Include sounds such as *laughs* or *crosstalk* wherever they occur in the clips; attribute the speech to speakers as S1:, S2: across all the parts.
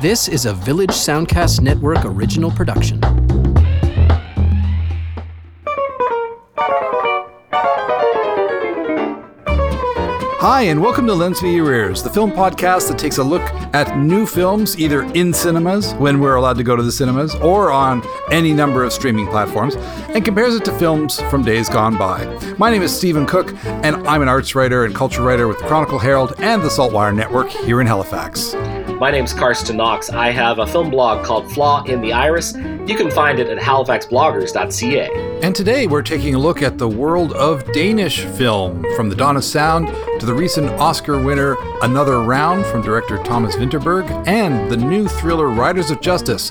S1: This is a Village Soundcast Network original production.
S2: Hi, and welcome to Lens Your Ears, the film podcast that takes a look at new films either in cinemas, when we're allowed to go to the cinemas, or on any number of streaming platforms, and compares it to films from days gone by. My name is Stephen Cooke, and I'm an arts writer and culture writer with the Chronicle Herald and the Saltwire Network here in Halifax.
S3: My name's Carsten Knox. I have a film blog called Flaw in the Iris. You can find it at halifaxbloggers.ca.
S2: And today we're taking a look at the world of Danish film, from the dawn of sound to the recent Oscar winner Another Round from director Thomas Vinterberg, and the new thriller Riders of Justice,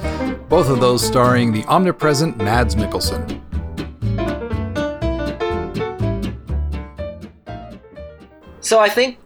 S2: both of those starring the omnipresent Mads Mikkelsen.
S3: So I think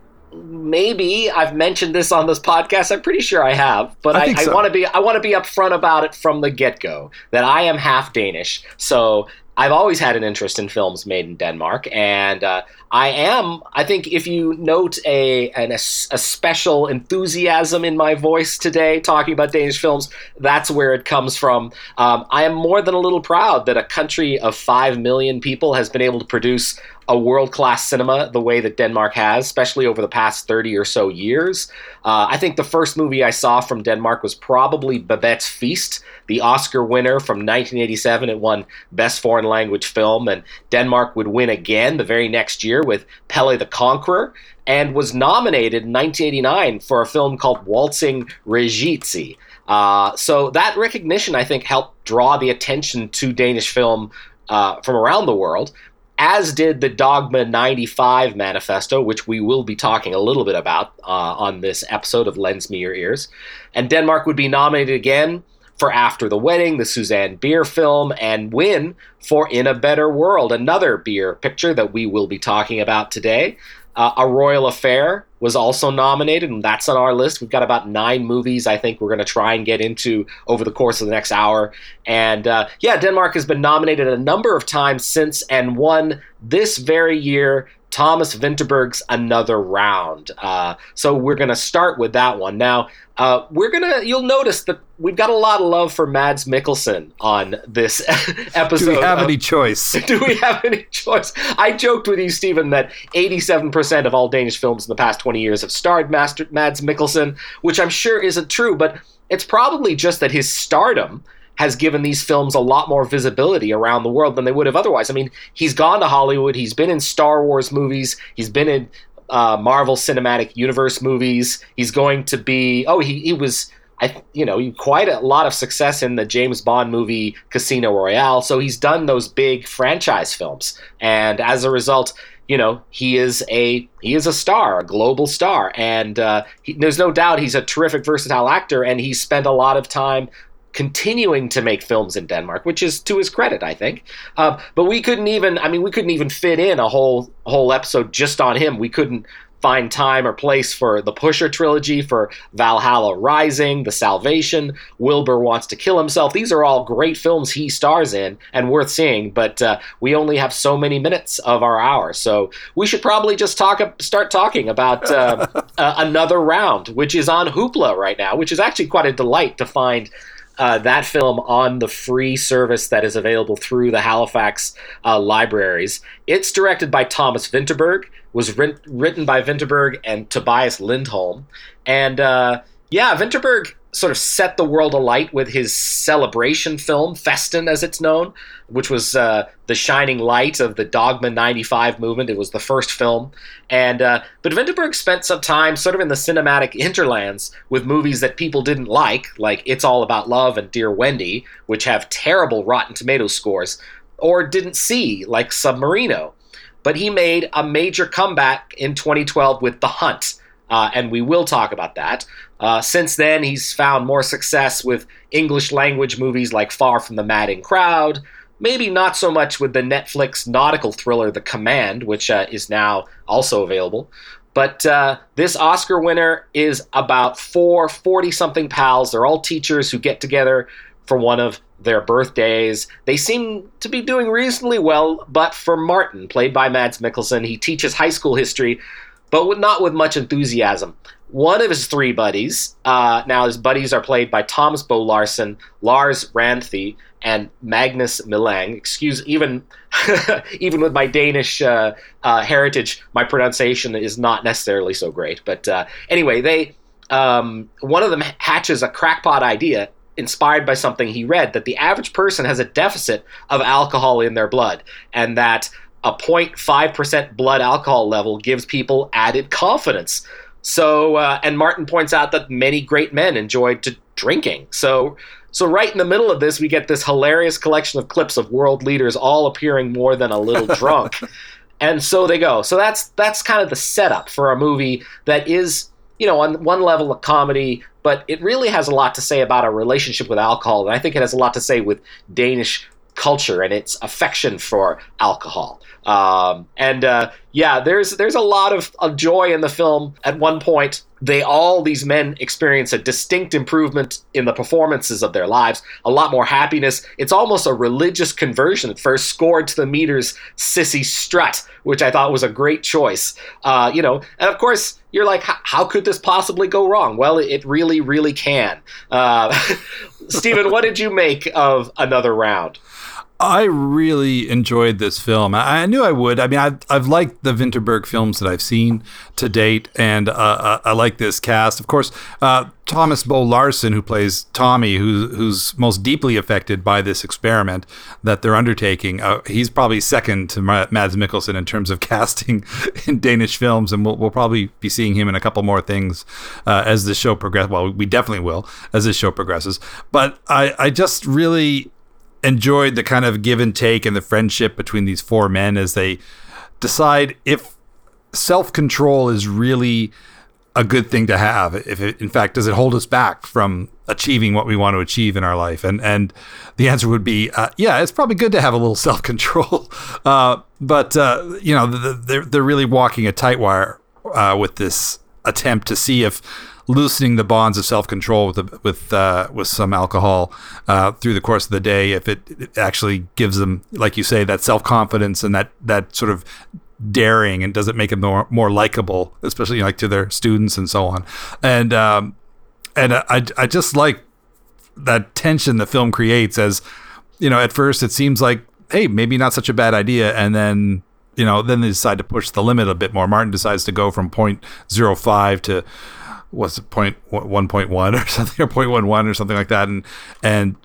S3: maybe I've mentioned this on this podcast. I'm pretty sure I have, but
S2: I
S3: I,
S2: think
S3: I, want to be I want to be upfront about it from the get go that I am half Danish. So I've always had an interest in films made in Denmark, and uh, I am. I think if you note a, an, a special enthusiasm in my voice today, talking about Danish films, that's where it comes from. Um, I am more than a little proud that a country of five million people has been able to produce a world class cinema the way that Denmark has, especially over the past 30 or so years. Uh, I think the first movie I saw from Denmark was probably Babette's Feast, the Oscar winner from 1987. It won Best Foreign Language Film, and Denmark would win again the very next year with Pelle the Conqueror, and was nominated in 1989 for a film called Waltzing Regitze. Uh, so that recognition, I think, helped draw the attention to Danish film uh, from around the world as did the Dogma 95 manifesto, which we will be talking a little bit about uh, on this episode of Lens Me Your Ears. And Denmark would be nominated again for After the Wedding, the Susanne Bier film, and win for In a Better World, another Bier picture that we will be talking about today. Uh, a Royal Affair was also nominated, and that's on our list. We've got about nine movies I think we're going to try and get into over the course of the next hour. And uh, yeah, Denmark has been nominated a number of times since and won this very year Thomas Vinterberg's Another Round. Uh, so we're going to start with that one. Now, uh, we're going to, you'll notice that we've got a lot of love for Mads Mikkelsen on this *laughs* episode.
S2: Do we have
S3: of-
S2: any choice? *laughs*
S3: do we have any choice? I joked with you, Stephen, that 87% of all Danish films in the past 20 years have starred Master, Mads Mikkelsen, which I'm sure isn't true, but it's probably just that his stardom has given these films a lot more visibility around the world than they would have otherwise. I mean, he's gone to Hollywood, he's been in Star Wars movies, he's been in uh, Marvel Cinematic Universe movies, he's going to be, oh, he, he was. I, you know, quite a lot of success in the James Bond movie Casino Royale. So he's done those big franchise films, and as a result, you know, he is a he is a star, a global star, and uh, he, there's no doubt he's a terrific, versatile actor, and he's spent a lot of time continuing to make films in Denmark, which is to his credit, I think. Uh, but we couldn't even, I mean, we couldn't even fit in a whole whole episode just on him. We couldn't find time or place for the Pusher trilogy, for Valhalla Rising, The Salvation, Wilbur Wants to Kill Himself. These are all great films he stars in and worth seeing, but uh, we only have so many minutes of our hour. So we should probably just talk, start talking about uh, *laughs* uh, another round, which is on Hoopla right now, which is actually quite a delight to find uh, that film on the free service that is available through the Halifax uh, libraries. It's directed by Thomas Vinterberg, was writ- written by Vinterberg and Tobias Lindholm, and uh, yeah, Vinterberg sort of set the world alight with his celebration film, Festen as it's known, which was uh, the shining light of the Dogma 95 movement. It was the first film. And uh, But Vinterberg spent some time sort of in the cinematic hinterlands with movies that people didn't like, like It's All About Love and Dear Wendy, which have terrible Rotten Tomato scores, or didn't see, like Submarino. But he made a major comeback in 2012 with The Hunt. Uh, and we will talk about that. Uh, since then, he's found more success with English language movies like Far from the Madding Crowd, maybe not so much with the Netflix nautical thriller The Command, which uh, is now also available. But uh, this Oscar winner is about four 40 something pals. They're all teachers who get together for one of their birthdays. They seem to be doing reasonably well, but for Martin, played by Mads Mikkelsen, he teaches high school history, but not with much enthusiasm. one of his three buddies. Uh, now his buddies are played by Thomas Bo Larsen, Lars Ranthe, and Magnus Millang. Excuse even *laughs* even with my Danish uh, uh, heritage, my pronunciation is not necessarily so great. But uh, anyway, they um, one of them hatches a crackpot idea inspired by something he read that the average person has a deficit of alcohol in their blood, and that a 0.5% blood alcohol level gives people added confidence. So, uh, and Martin points out that many great men enjoyed to drinking. So, so right in the middle of this, we get this hilarious collection of clips of world leaders all appearing more than a little *laughs* drunk, and so they go. So that's that's kind of the setup for a movie that is, you know, on one level a comedy, but it really has a lot to say about a relationship with alcohol, and I think it has a lot to say with Danish culture and its affection for alcohol. Um, and uh, yeah, there's there's a lot of, of joy in the film. At one point, they all these men experience a distinct improvement in the performances of their lives, a lot more happiness. It's almost a religious conversion at first, scored to the Meters Cissy Strut, which I thought was a great choice. Uh, you know, and of course you're like, how could this possibly go wrong? Well, it really, really can. Uh, *laughs* Stephen, what did you make of another round?
S2: I really enjoyed this film. I, knew I would. I mean, I've, I've liked the Vinterberg films that I've seen to date, and uh, uh, I like this cast. Of course, uh, Thomas Bo Larsen, who plays Tommy, who, who's most deeply affected by this experiment that they're undertaking. Uh, he's probably second to Mads Mikkelsen in terms of *laughs* casting in Danish films, and we'll, we'll probably be seeing him in a couple more things uh, as the show progresses. Well, we definitely will as this show progresses. But I, I just really enjoyed the kind of give and take and the friendship between these four men as they decide if self control is really a good thing to have. If it, in fact, does it hold us back from achieving what we want to achieve in our life? And and the answer would be, uh, yeah, it's probably good to have a little *laughs* self control. Uh, but uh, you know, they're they're really walking a tight wire uh, with this attempt to see if loosening the bonds of self control with the, with uh, with some alcohol uh, through the course of the day, if it, it actually gives them, like you say, that self confidence and that that sort of daring, and does it make them more more likable, especially like to their students and so on, and um, and I I just like that tension the film creates as you know at first it seems like hey maybe not such a bad idea. And then you know then they decide to push the limit a bit more. Martin decides to go from 0.05 to was point one point one *laughs* or something or point one one or something like that, and and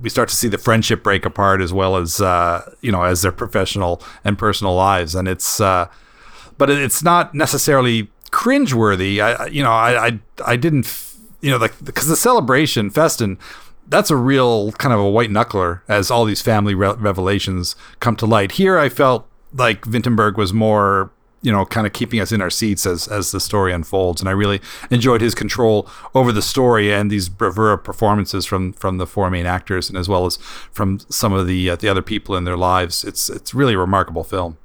S2: we start to see the friendship break apart as well as uh, you know as their professional and personal lives, and it's uh, but it's not necessarily cringeworthy. I you know I I, I didn't you know like because the celebration Festen that's a real kind of a white knuckler as all these family re- revelations come to light. Here, I felt like Vinterberg was more you know, kind of keeping us in our seats as as the story unfolds. And I really enjoyed his control over the story and these bravura performances from from the four main actors, and as well as from some of the uh, the other people in their lives. It's it's really a remarkable film.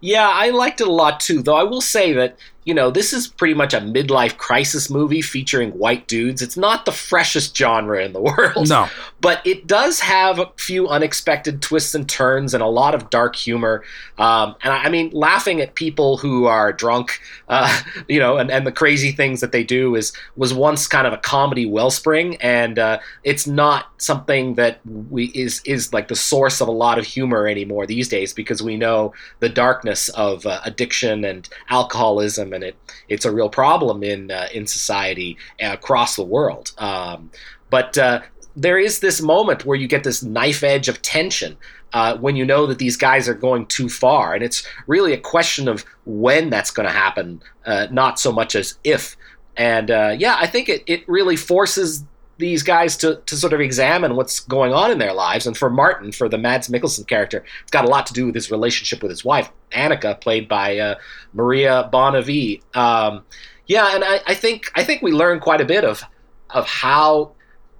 S3: Yeah, I liked it a lot too. Though I will say that you know, this is pretty much a midlife crisis movie featuring white dudes. It's not the freshest genre in the *laughs* world.
S2: No.
S3: But it does have a few unexpected twists and turns and a lot of dark humor. Um, and I, I, mean, laughing at people who are drunk, uh, *laughs* you know, and, and the crazy things that they do is was once kind of a comedy wellspring. And uh, it's not something that we is is like the source of a lot of humor anymore these days because we know the darkness of uh, addiction and alcoholism and it it's a real problem in uh, in society across the world. Um, but uh, there is this moment where you get this knife edge of tension uh, when you know that these guys are going too far, and it's really a question of when that's going to happen, uh, not so much as if. And uh, yeah, I think it, it really forces these guys to, to sort of examine what's going on in their lives. And for Martin, for the Mads Mikkelsen character, it's got a lot to do with his relationship with his wife, Annika, played by uh, Maria Bonnevie. Um, yeah, and I, I, think I think we learn quite a bit of of how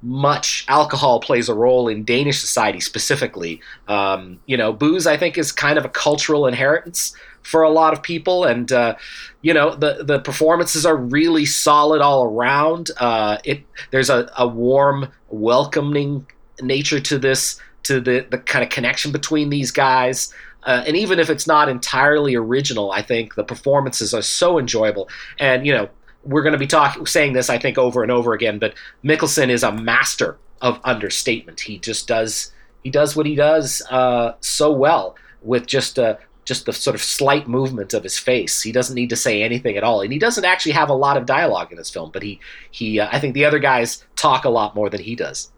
S3: much alcohol plays a role in Danish society specifically. Um, you know, booze I think is kind of a cultural inheritance for a lot of people, and uh, you know the the performances are really solid all around. Uh, it there's a, a warm, welcoming nature to this, to the the kind of connection between these guys. Uh, and even if it's not entirely original, I think the performances are so enjoyable. And you know, we're going to be talking saying this I think over and over again, but Mikkelsen is a master of understatement. He just does he does what he does uh, so well with just a just the sort of slight movement of his face. He doesn't need to say anything at all, and he doesn't actually have a lot of dialogue in this film. But he he uh, I think the other guys talk a lot more than he does.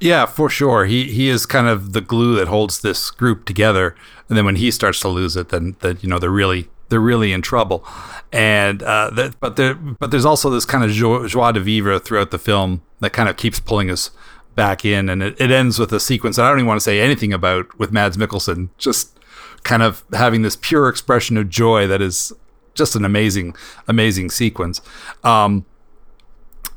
S2: Yeah, for sure. He he is kind of the glue that holds this group together. And then when he starts to lose it, then that you know they're really they're really in trouble. And uh, that, but there but there's also this kind of joie, de vivre throughout the film that kind of keeps pulling us back in, and it, it ends with a sequence that I don't even want to say anything about with Mads Mikkelsen, just kind of having this pure expression of joy that is just an amazing, amazing sequence. Um,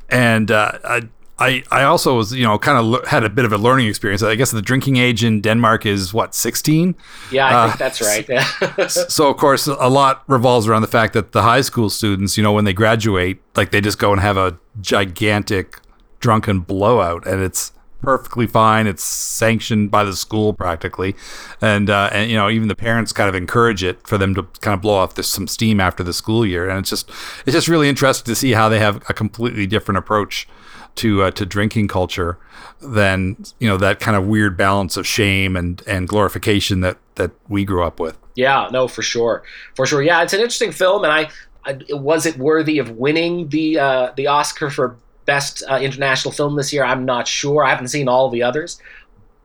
S2: and uh, I, I, I also was, you know, kind of had a bit of a learning experience. I guess the drinking age in Denmark is what, 16?
S3: Yeah, I uh, think that's right. *laughs*
S2: so, of course, a lot revolves around the fact that the high school students, you know, when they graduate, like they just go and have a gigantic drunken blowout. And it's, perfectly fine. It's sanctioned by the school practically, and uh, and you know even the parents kind of encourage it for them to kind of blow off this, some steam after the school year. And it's just it's just really interesting to see how they have a completely different approach to uh, to drinking culture than you know that kind of weird balance of shame and and glorification that that we grew up with.
S3: Yeah, no, for sure, for sure. Yeah, it's an interesting film, and I, I was it worthy of winning the uh, the Oscar for best uh, international film this year. I'm not sure. I haven't seen all the others,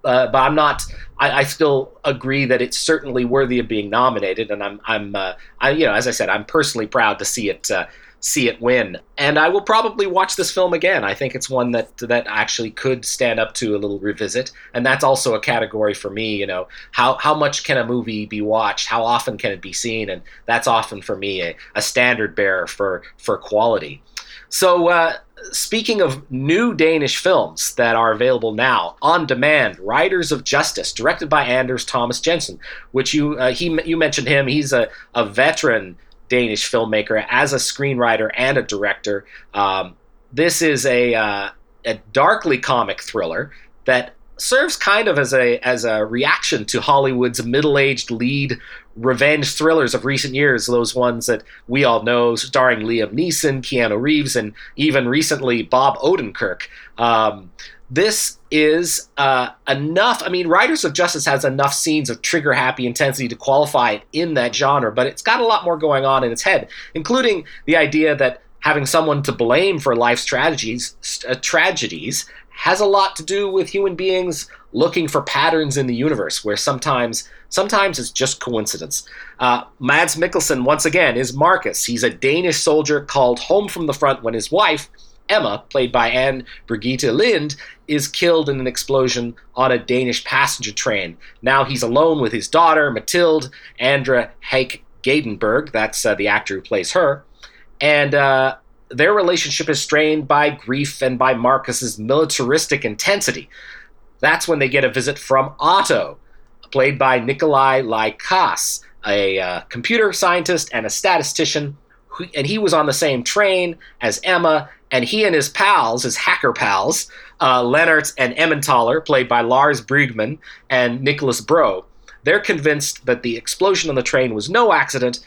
S3: uh, but I'm not. I, I, still agree that it's certainly worthy of being nominated, and I'm, I'm, uh, I, you know, as I said, I'm personally proud to see it, uh, see it win, and I will probably watch this film again. I think it's one that that actually could stand up to a little revisit, and that's also a category for me. You know, how how much can a movie be watched? How often can it be seen? And that's often for me a, a standard bearer for for quality. So uh, speaking of new Danish films that are available now on demand, Riders of Justice, directed by Anders Thomas Jensen, which you uh, he you mentioned him. He's a, a veteran Danish filmmaker as a screenwriter and a director. Um, this is a uh, a darkly comic thriller that serves kind of as a as a reaction to Hollywood's middle-aged lead revenge thrillers of recent years, those ones that we all know, starring Liam Neeson, Keanu Reeves, and even recently Bob Odenkirk. Um, this is uh, enough. I mean, Riders of Justice has enough scenes of trigger happy intensity to qualify it in that genre, but it's got a lot more going on in its head, including the idea that having someone to blame for life's tragedies, uh, tragedies has a lot to do with human beings looking for patterns in the universe where sometimes sometimes it's just coincidence. Uh, Mads Mikkelsen once again is Marcus. He's a Danish soldier called home from the front when his wife Emma, played by Anne Birgitte Lind, is killed in an explosion on a Danish passenger train. Now he's alone with his daughter, Mathilde, Andrea Heick Gadeberg, that's uh, the actor who plays her, and uh, their relationship is strained by grief and by Marcus's militaristic intensity. That's when they get a visit from Otto, played by Nikolaj Lie Kaas, a uh, computer scientist and a statistician. Who, and he was on the same train as Emma, and he and his pals, his hacker pals, uh, and Emmentaler, played by Lars Brygmann and Nicolas Bro, they're convinced that the explosion on the train was no accident,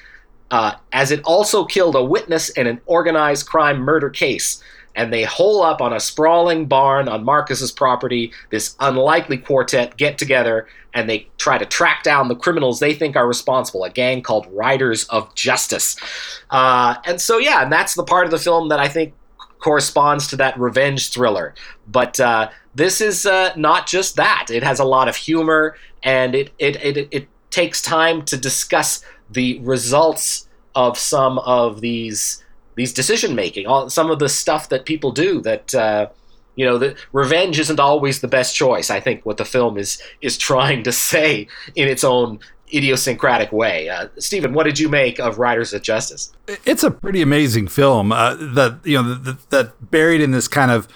S3: uh, as it also killed a witness in an organized crime murder case and they hole up on a sprawling barn on Marcus's property. This unlikely quartet get together and they try to track down the criminals they think are responsible, a gang called Riders of Justice. Uh, and so, yeah, and that's the part of the film that I think corresponds to that revenge thriller. But uh, this is uh, not just that. It has a lot of humor and it, it, it, it takes time to discuss the results of some of these these decision making, all some of the stuff that people do that uh, you know, the revenge isn't always the best choice. I think what the film is is trying to say in its own idiosyncratic way. Uh, Stephen, what did you make of Riders of Justice?
S2: It's a pretty amazing film. Uh, that you know that, that buried in this kind of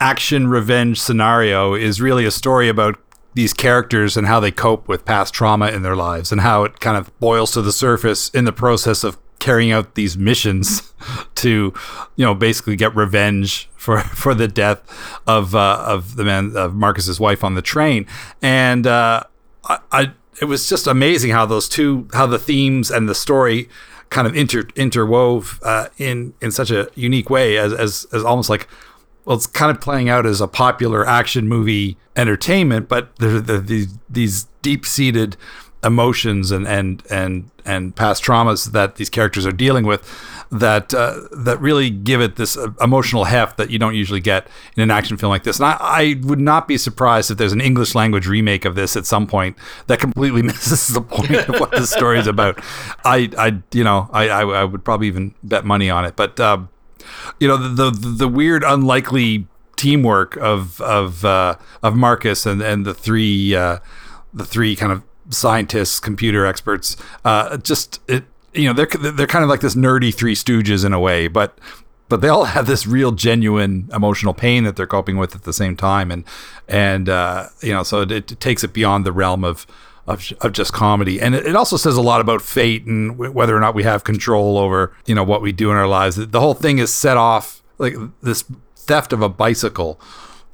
S2: action revenge scenario is really a story about these characters and how they cope with past trauma in their lives and how it kind of boils to the surface in the process of carrying out these missions *laughs* to, you know, basically get revenge for *laughs* for the death of uh, of the man of Marcus's wife on the train, and uh, I, I it was just amazing how those two how the themes and the story kind of inter interwove uh, in in such a unique way as as as almost like well, it's kind of playing out as a popular action movie entertainment, but there these these deep seated emotions and and and and past traumas that these characters are dealing with that uh, that really give it this uh, emotional heft that you don't usually get in an action film like this. And I, I, would not be surprised if there's an English language remake of this at some point that completely *laughs* misses the point of what the story is *laughs* about. I, I, you know, I, I, I would probably even bet money on it. But uh, you know, the, the the weird, unlikely teamwork of of uh, of Marcus and and the three uh, the three kind of scientists, computer experts. Uh, just it, you know, they're they're kind of like this nerdy Three Stooges in a way, but but they all have this real genuine emotional pain that they're coping with at the same time, and and uh, you know, so it, it, takes it beyond the realm of. Of, of just comedy, and it, also says a lot about fate and whether or not we have control over you know what we do in our lives. The whole thing is set off like this theft of a bicycle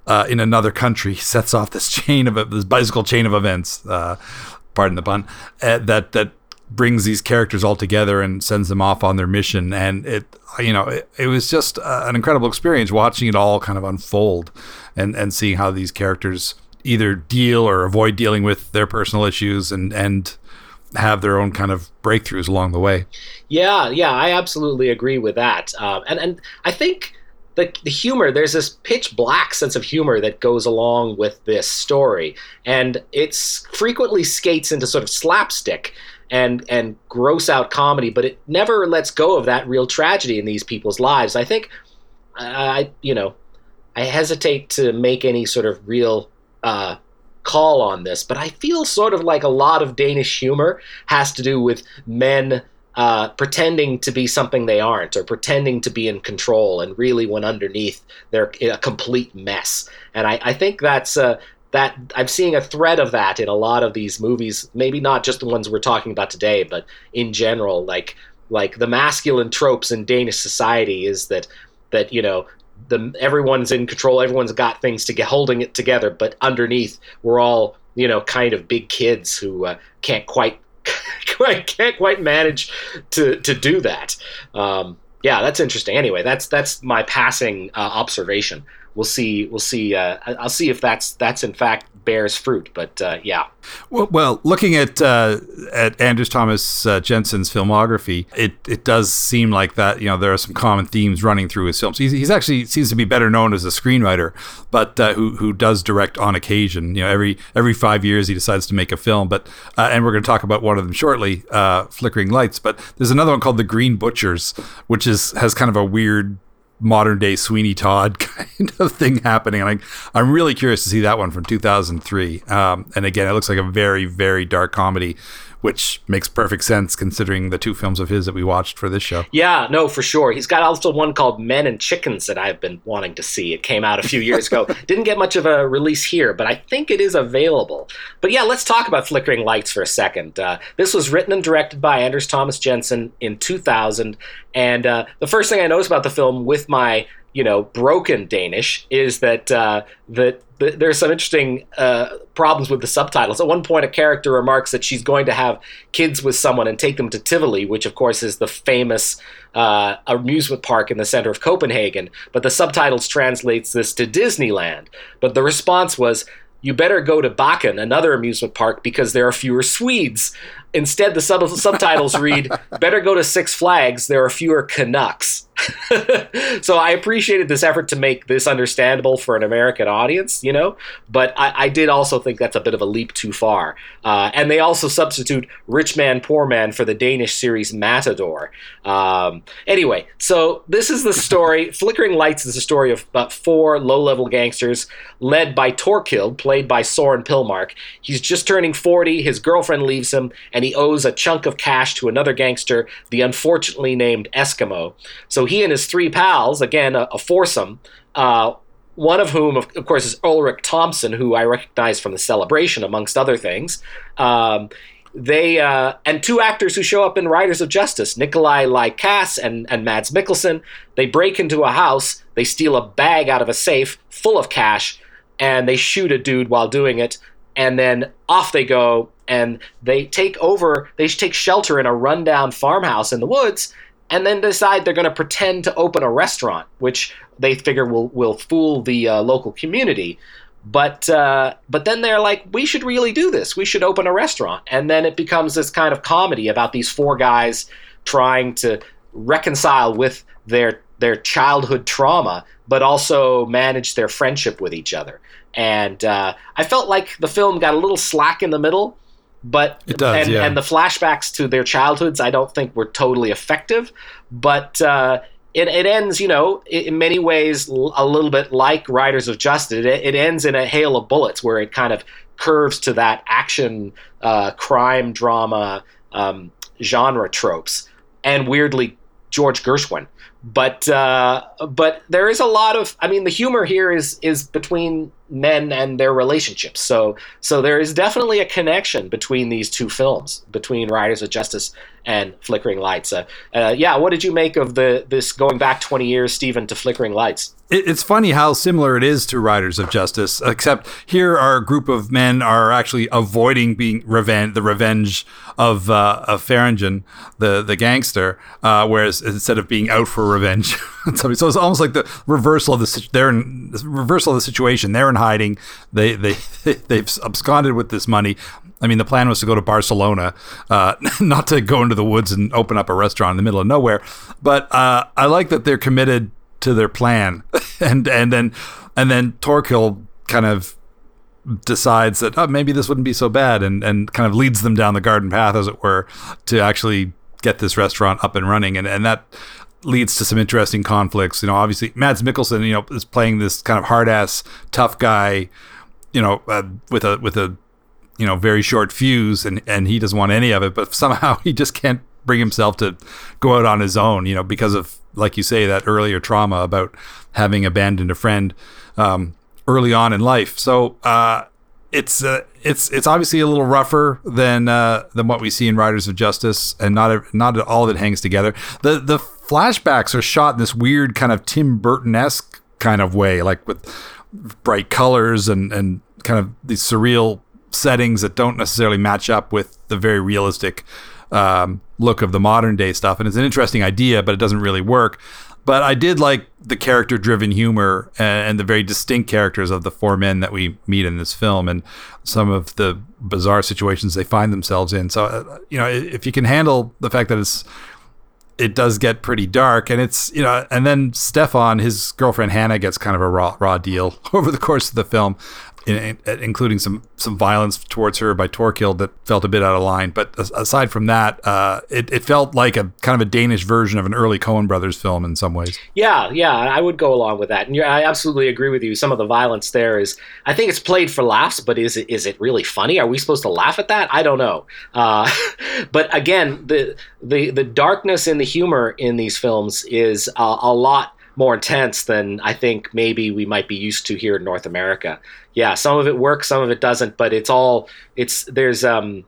S2: uh, in another country *laughs* sets off this chain of this bicycle chain of events. Uh, pardon the pun, uh, that that brings these characters all together and sends them off on their mission. And it, you know, it, it was just uh, an incredible experience watching it all kind of unfold and and seeing how these characters either deal or avoid dealing with their personal issues and and have their own kind of breakthroughs along the way.
S3: Yeah, yeah, I absolutely agree with that. Um, and and I think the, the humor there's this pitch black sense of humor that goes along with this story. And it's frequently skates into sort of slapstick and and gross out comedy but it never lets go of that real tragedy in these people's lives. I think i you know i hesitate to make any sort of real uh, call on this but i feel sort of like a lot of danish humor has to do with men uh, pretending to be something they aren't or pretending to be in control and really when underneath they're a complete mess. And i, I think that's uh, that i'm seeing a thread of that in a lot of these movies maybe not just the ones we're talking about today but in general like like the masculine tropes in danish society is that that you know the everyone's in control everyone's got things to get holding it together but underneath we're all you know kind of big kids who uh, can't quite *laughs* I can't quite manage to to do that. Um, yeah, that's interesting. Anyway, that's that's my passing uh, observation. We'll see. We'll see. Uh, I'll see if that's that's in fact bears fruit. But uh, yeah.
S2: Well, well, looking at uh, at Anders Thomas uh, Jensen's filmography, it it does seem like that. You know, there are some common themes running through his films. He's, he's actually seems to be better known as a screenwriter, but uh, who who does direct on occasion. You know, every every five years he decides to make a film. But uh, and we're going to talk about one of them shortly, Flickering Lights. But there's another one called The Green Butchers, which is has kind of a weird modern day Sweeney Todd *laughs* kind of thing happening. And I, I'm really curious to see that one from 2003. Um, and again, it looks like a very, very dark comedy which makes perfect sense considering the two films of his that we watched for this show.
S3: Yeah, no, for sure. He's got also one called Men and Chickens that I've been wanting to see. It came out a few years ago. *laughs* Didn't get much of a release here, but I think it is available. But yeah, let's talk about Flickering Lights for a second. Uh, this was written and directed by Anders Thomas Jensen in 2000. And uh, the first thing I noticed about the film with my you know broken Danish is that uh, that there's some interesting uh, problems with the subtitles. At one point, a character remarks that she's going to have kids with someone and take them to Tivoli, which of course is the famous uh, amusement park in the center of Copenhagen. But the subtitles translates this to Disneyland. But the response was, "You better go to Bakken, another amusement park, because there are fewer Swedes." Instead, the sub- subtitles read, "Better go to Six Flags. There are fewer Canucks." *laughs* so I appreciated this effort to make this understandable for an American audience, you know, but I, I did also think that's a bit of a leap too far. Uh, and they also substitute Rich Man, Poor Man for the Danish series Matador. Um, anyway, so this is the story. *laughs* Flickering Lights is a story of about four low level gangsters led by Torkild, played by Soren Pilmark. He's just turning 40, his girlfriend leaves him, and he owes a chunk of cash to another gangster, the unfortunately named Eskimo. So he and his three pals, again, a, a foursome, uh, one of whom, of, of, course, is Ulrich Thomsen, who I recognize from the celebration, amongst other things. Um, they uh, and two actors who show up in Riders of Justice, Nikolaj Lie Kaas and, and Mads Mikkelsen. They break into a house, they steal a bag out of a safe full of cash, and they shoot a dude while doing it. And then off they go and they take over they take shelter in a rundown farmhouse in the woods and then decide they're going to pretend to open a restaurant which they figure will will fool the uh, local community. But uh, but then they're like we should really do this. We should open a restaurant. And then it becomes this kind of comedy about these four guys trying to reconcile with their their childhood trauma but also manage their friendship with each other and uh, I felt like the film got a little slack in the middle, but
S2: it does,
S3: and,
S2: yeah.
S3: and the flashbacks to their childhoods I don't think were totally effective, but uh, it, it ends, you know, in many ways a little bit like Riders of Justice. It, it ends in a hail of bullets where it kind of curves to that action, uh, crime drama um, genre tropes, and weirdly George Gershwin but uh, but there is a lot of I mean the humor here is is between men and their relationships. So so there is definitely a connection between these two films, between Riders of Justice and Flickering Lights. Uh, uh, yeah, what did you make of the this going back twenty years, Stephen, to Flickering Lights?
S2: it's funny how similar it is to Riders of Justice, except here our group of men are actually avoiding being revenge, the revenge of uh, of Farringen, the the gangster, uh, whereas instead of being out for revenge, *laughs* so it's almost like the reversal of the they're in reversal of the situation. They're in hiding. They they *laughs* they've absconded with this money. I mean, the plan was to go to Barcelona, uh, *laughs* not to go into the woods and open up a restaurant in the middle of nowhere. But uh, I like that they're committed to their plan, *laughs* and and then and then Torkil kind of decides that oh, maybe this wouldn't be so bad, and and kind of leads them down the garden path, as it were, to actually get this restaurant up and running, and and that leads to some interesting conflicts. You know, obviously Mads Mikkelsen, you know, is playing this kind of hard ass tough guy, you know, uh, with a with a you know very short fuse, and and he doesn't want any of it, but *laughs* somehow he just can't bring himself to go out on his own, you know, because of like you say that earlier trauma about having abandoned a friend um, early on in life. So uh, it's uh, it's it's obviously a little rougher than uh, than what we see in Riders of Justice, and not not all of it hangs together. The the flashbacks are shot in this weird kind of Tim Burton esque kind of way, like with bright colors and and kind of these surreal settings that don't necessarily match up with the very realistic um, look of the modern day stuff. And it's an interesting idea, but it doesn't really work. But I did like the character driven humor and, the very distinct characters of the four men that we meet in this film and some of the bizarre situations they find themselves in. So, uh, you know, if you can handle the fact that it's, it does get pretty dark and it's, you know, and then Stefan, his girlfriend Hannah gets kind of a raw, raw deal *laughs* over the course of the film in, including some some violence towards her by Torkil that felt a bit out of line. But aside from that, uh, it, it felt like a kind of a Danish version of an early Coen Brothers film in some ways.
S3: Yeah, yeah, I would go along with that, and I absolutely agree with you. Some of the violence there is, I think it's played for laughs, but is it is it really funny? Are we supposed to laugh at that? I don't know. Uh, *laughs* but again, the the the darkness and the humor in these films is uh, a lot more intense than I think maybe we might be used to here in North America. Yeah, some of it works, some of it doesn't, but it's all it's there's um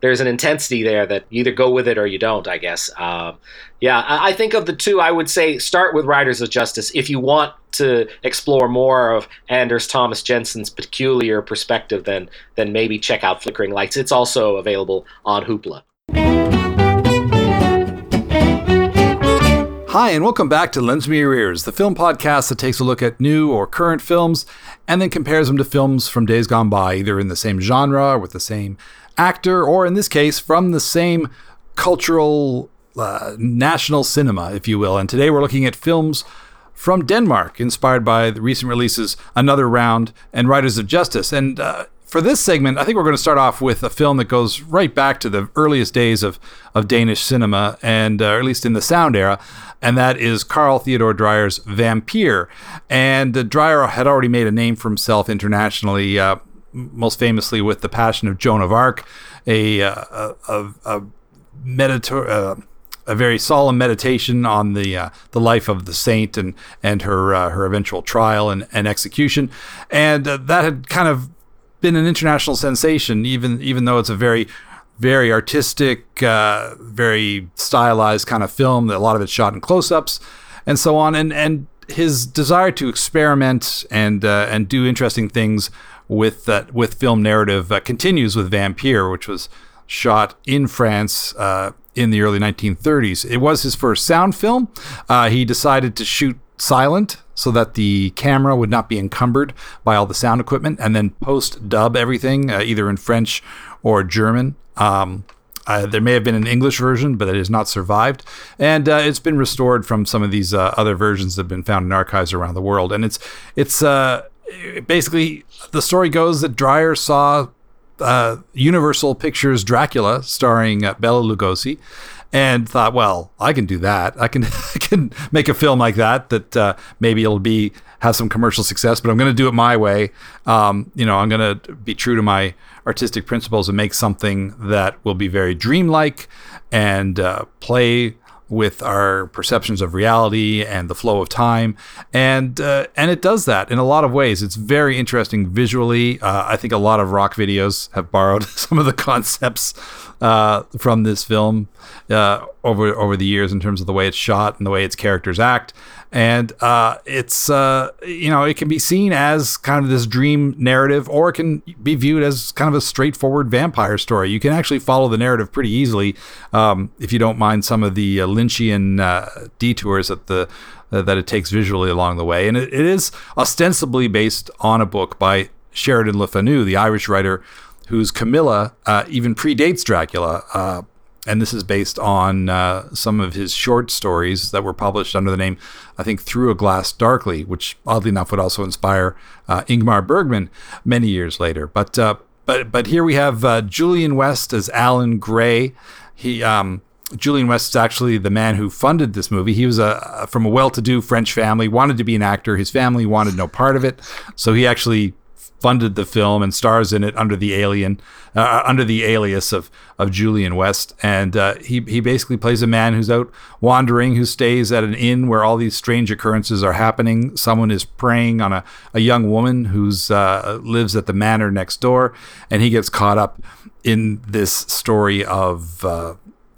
S3: there's an intensity there that you either go with it or you don't, I guess. Uh, yeah, I, I, think of the two, I would say start with Riders of Justice if you want to explore more of Anders Thomas Jensen's peculiar perspective. Then then maybe check out Flickering Lights. It's also available on Hoopla.
S2: Hi, and welcome back to Lens Me Your Ears, the film podcast that takes a look at new or current films and then compares them to films from days gone by, either in the same genre or with the same actor, or in this case, from the same cultural uh, national cinema, if you will. And today we're looking at films from Denmark, inspired by the recent releases Another Round and Riders of Justice. And uh, for this segment, I think we're going to start off with a film that goes right back to the earliest days of, of Danish cinema, and uh, at least in the sound era, and that is Carl Theodor Dreyer's Vampire. And uh, Dreyer had already made a name for himself internationally, uh, most famously with The Passion of Joan of Arc, a, uh, a, a, a uh, a very solemn meditation on the uh, the life of the saint and and her uh, her eventual trial and, and execution, and uh, that had kind of been an international sensation, even even though it's a very very artistic, uh, very stylized kind of film. That a lot of it's shot in close-ups and so on. And and his desire to experiment and uh, and do interesting things with uh, with film narrative uh, continues with Vampire, which was shot in France uh, in the early 1930s. It was his first sound film. Uh, he decided to shoot silent so that the camera would not be encumbered by all the sound equipment, and then post dub everything uh, either in French or German. Um, uh, there may have been an English version, but it has not survived, and uh, it's been restored from some of these uh, other versions that have been found in archives around the world. And it's it's uh, basically the story goes that Dreyer saw uh, Universal Pictures Dracula starring uh, Bela Lugosi, and thought, well, I can do that. I can *laughs* I can make a film like that that uh, maybe it'll be have some commercial success, but I'm going to do it my way. Um, you know, I'm going to be true to my artistic principles and make something that will be very dreamlike and uh, play with our perceptions of reality and the flow of time, and uh, and it does that in a lot of ways. It's very interesting visually. Uh, I think a lot of rock videos have borrowed *laughs* some of the concepts uh, from this film uh, over over the years in terms of the way it's shot and the way its characters act. And uh, it's uh, you know it can be seen as kind of this dream narrative, or it can be viewed as kind of a straightforward vampire story. You can actually follow the narrative pretty easily um, if you don't mind some of the uh, Lynchian uh, detours that the that it takes visually along the way. And it, it is ostensibly based on a book by Sheridan Le Fanu, the Irish writer whose Carmilla uh, even predates Dracula. Uh, and this is based on uh, some of his short stories that were published under the name, I think, Through a Glass Darkly, which oddly enough would also inspire uh, Ingmar Bergman many years later. But uh, but but here we have uh, Julian West as Alan Gray. He um, Julian West is actually the man who funded this movie. He was a from a well-to-do French family, wanted to be an actor. His family wanted no part of it, so he actually funded the film and stars in it under the alien, uh, under the alias of of Julian West, and uh, he he basically plays a man who's out wandering, who stays at an inn where all these strange occurrences are happening. Someone is preying on a, a young woman who's uh, lives at the manor next door, and he gets caught up in this story of uh,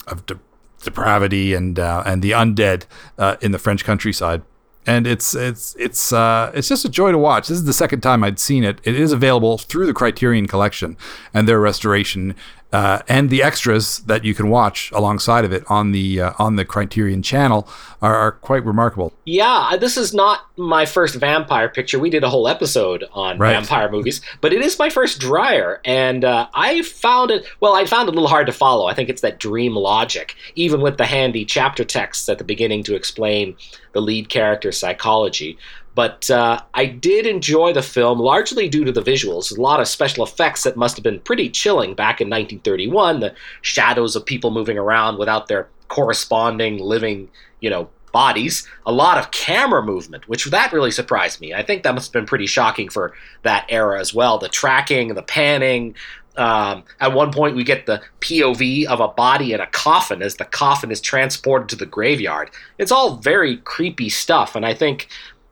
S2: of de- depravity and uh, and the undead uh, in the French countryside and it's it's it's uh, it's just a joy to watch. This is the second time I'd seen it. It is available through the Criterion Collection and their restoration uh, and the extras that you can watch alongside of it on the uh, on the Criterion channel are, are, quite remarkable.
S3: Yeah, this is not my first vampire picture. We did a whole episode on right. vampire movies, but it is my first Dreyer, and uh, I found it. Well, I found it a little hard to follow. I think it's that dream logic, even with the handy chapter texts at the beginning to explain the lead character's psychology. But uh, I did enjoy the film largely due to the visuals. A lot of special effects that must have been pretty chilling back in 1931. The shadows of people moving around without their corresponding living, you know, bodies. A lot of camera movement, which that really surprised me. I think that must have been pretty shocking for that era as well. The tracking, the panning. Um, at one point, we get the POV of a body in a coffin as the coffin is transported to the graveyard. It's all very creepy stuff, and I think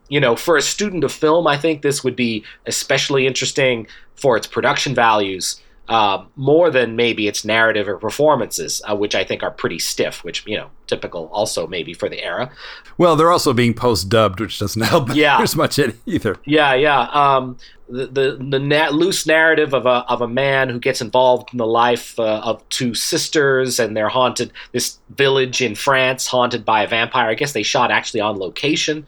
S3: you know, for a student of film, I think this would be especially interesting for its production values, uh, more than maybe its narrative or performances, uh, which I think are pretty stiff, which, you know, typical also maybe for the era.
S2: Well, they're also being post dubbed, which doesn't *laughs* help yeah. as much either.
S3: Yeah, yeah. Um, the the, the na- loose narrative of a, of a man who gets involved in the life uh, of two sisters and they're haunted, this village in France haunted by a vampire. I guess they shot actually on location.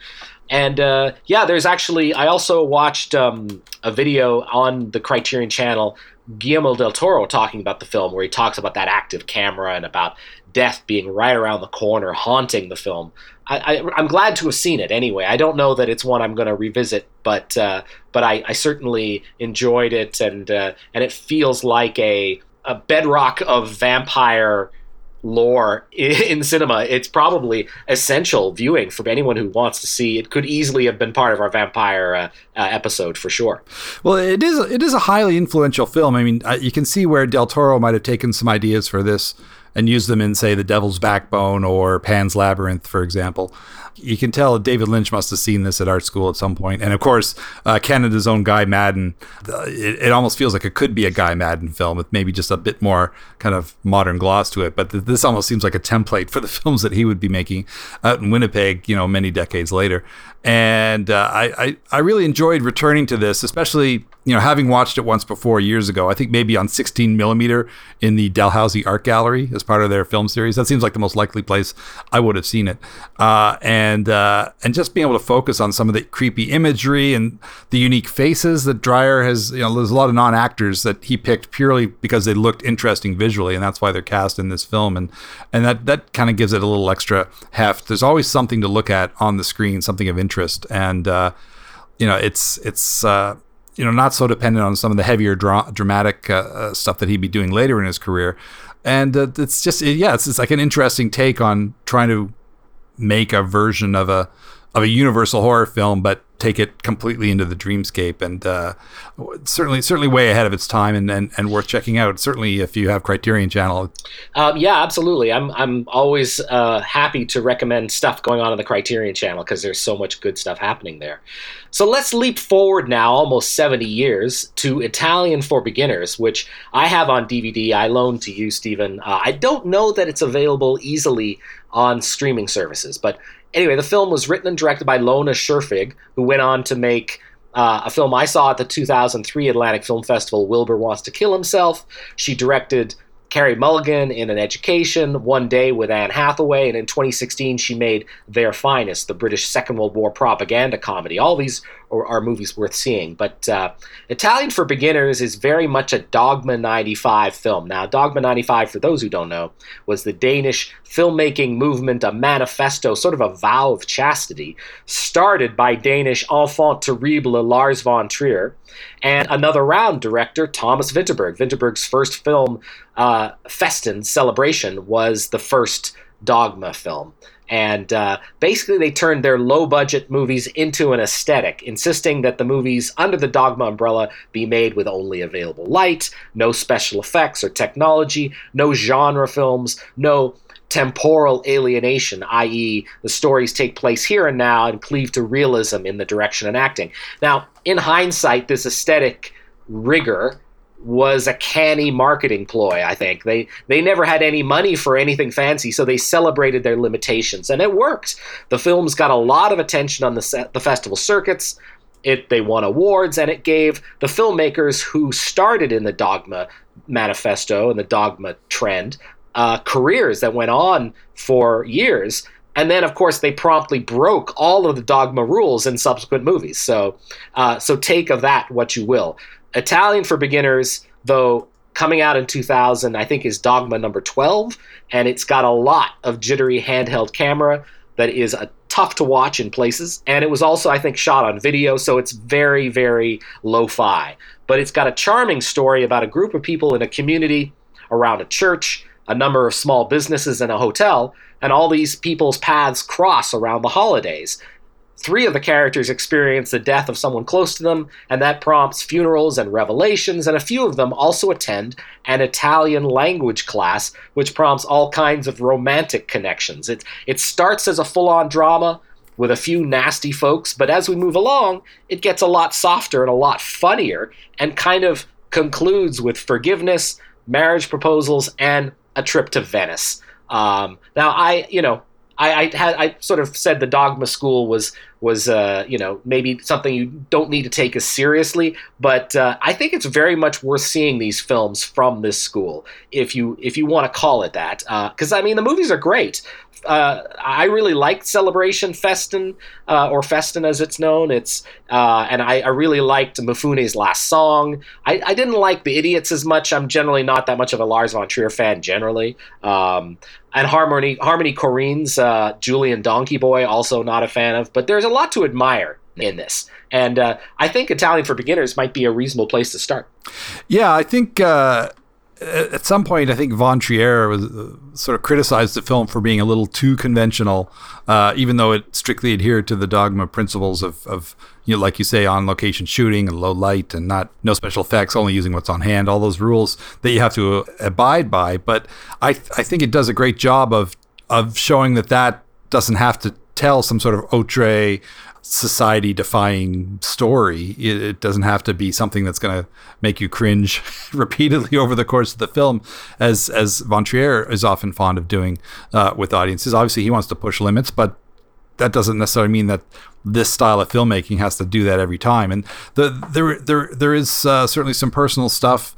S3: And uh, yeah, there's actually, I also watched um, a video on the Criterion channel, Guillermo del Toro talking about the film, where he talks about that active camera and about death being right around the corner, haunting the film. I, am glad to have seen it anyway. I don't know that it's one I'm going to revisit, but uh, but I, I, certainly enjoyed it, and uh, and it feels like a a bedrock of vampire lore in cinema, it's probably essential viewing for anyone who wants to see. It could easily have been part of our vampire uh, uh, episode for sure.
S2: Well, it is it is a highly influential film. I mean, you can see where Del Toro might have taken some ideas for this and use them in, say, The Devil's Backbone or Pan's Labyrinth, for example. you can tell David Lynch must have seen this at art school at some point. And of course, uh, Canada's own Guy Maddin. It, it, almost feels like it could be a Guy Maddin film with maybe just a bit more kind of modern gloss to it. But th- this almost seems like a template for the *laughs* films that he would be making out in Winnipeg, you know, many decades later. And uh, I, I, I really enjoyed returning to this, especially you know having watched it once before years ago. I think maybe on 16 millimeter in the Dalhousie Art Gallery as part of their film series. That seems like the most likely place I would have seen it. Uh, and uh, and just being able to focus on some of the creepy imagery and the unique faces that Dreyer has. You know, there's a lot of non actors that he picked purely because they looked interesting visually, and that's why they're cast in this film. And and that that kind of gives it a little extra heft. There's always something to look at on the screen, something of interest and uh, you know, it's it's uh, you know not so dependent on some of the heavier dra- dramatic uh, uh stuff that he'd be doing later in his career, and uh, it's just yeah, it's, it's like an interesting take on trying to make a version of a of a universal horror film, but take it completely into the dreamscape. And uh, certainly certainly way ahead of its time and, and, and worth checking out certainly if you have criterion channel.
S3: Um, yeah absolutely. I'm, I'm always uh, happy to recommend stuff going on in the criterion channel because there's so much good stuff happening there. So let's leap forward now almost 70 years to italian for beginners which i have on dvd i loaned to you stephen uh, i don't know that it's available easily on streaming services but Anyway, the film was written and directed by Lone Scherfig, who went on to make uh, a film I saw at the 2003 Atlantic Film Festival, Wilbur Wants to Kill Himself. She directed Carey Mulligan in An Education, One Day with Anne Hathaway, and in 2016 she made Their Finest, the British Second World War propaganda comedy. All these are, are movies worth seeing. But uh, Italian for Beginners is very much a Dogma 95 film. Now, Dogma 95, for those who don't know, was the Danish filmmaking movement, a manifesto, sort of a vow of chastity, started by Danish enfant terrible Lars von Trier and another round director, Thomas Vinterberg. Vinterberg's first film, uh, Festen Celebration, was the first Dogma film. And uh, basically, they turned their low budget movies into an aesthetic, insisting that the movies under the Dogma umbrella be made with only available light, no special effects or technology, no genre films, no temporal alienation, i.e., the stories take place here and now and cleave to realism in the direction and acting. Now, in hindsight, this aesthetic rigor was a canny marketing ploy. I think they they never had any money for anything fancy, so they celebrated their limitations, and it worked. The films got a lot of attention on the set, the festival circuits. It they won awards, and it gave the filmmakers who started in the Dogma manifesto and the Dogma trend uh, careers that went on for years. And then, of course, they promptly broke all of the dogma rules in subsequent movies. So, uh, so take of that what you will. Italian for Beginners, though coming out in 2000, I think is Dogma number 12, and it's got a lot of jittery handheld camera that is a tough to watch in places, and it was also I think shot on video, so it's very very lo-fi. But it's got a charming story about a group of people in a community around a church a number of small businesses and a hotel, and all these people's paths cross around the holidays. Three of the characters experience the death of someone close to them, and that prompts funerals and revelations, and a few of them also attend an Italian language class, which prompts all kinds of romantic connections. It, it starts as a full on drama with a few nasty folks, but as we move along, it gets a lot softer and a lot funnier, and kind of concludes with forgiveness, marriage proposals, and a trip to Venice. Um, now, I, you know, I, I had I sort of said the dogma school was was uh, you know maybe something you don't need to take as seriously, but uh, I think it's very much worth seeing these films from this school if you if you want to call it that. Because uh, I mean the movies are great uh, I really liked Celebration Festen, uh, or Festen as it's known. It's uh, and I, I, really liked Mifune's last song. I, I, didn't like The Idiots as much. I'm generally not that much of a Lars von Trier fan generally. Um, and Harmony Harmony Korine's uh, Julien Donkey Boy also not a fan of. But there's a lot to admire in this. And uh, I think Italian for Beginners might be a reasonable place to start.
S2: Yeah, I think uh, at some point, I think Von Trier was uh, sort of criticized the film for being a little too conventional, uh, even though it strictly adhered to the dogma principles of, of, you know, like you say, on location shooting and low light and not no special effects, only using what's on hand. All those rules that you have to abide by. But I I think it does a great job of of showing that that doesn't have to tell some sort of outre society defying story. It, it, doesn't have to be something that's going to make you cringe *laughs* repeatedly over the course of the film, as as Von Trier is often fond of doing uh, with audiences. Obviously, he wants to push limits, but that doesn't necessarily mean that this style of filmmaking has to do that every time. And the, there there there is uh, certainly some personal stuff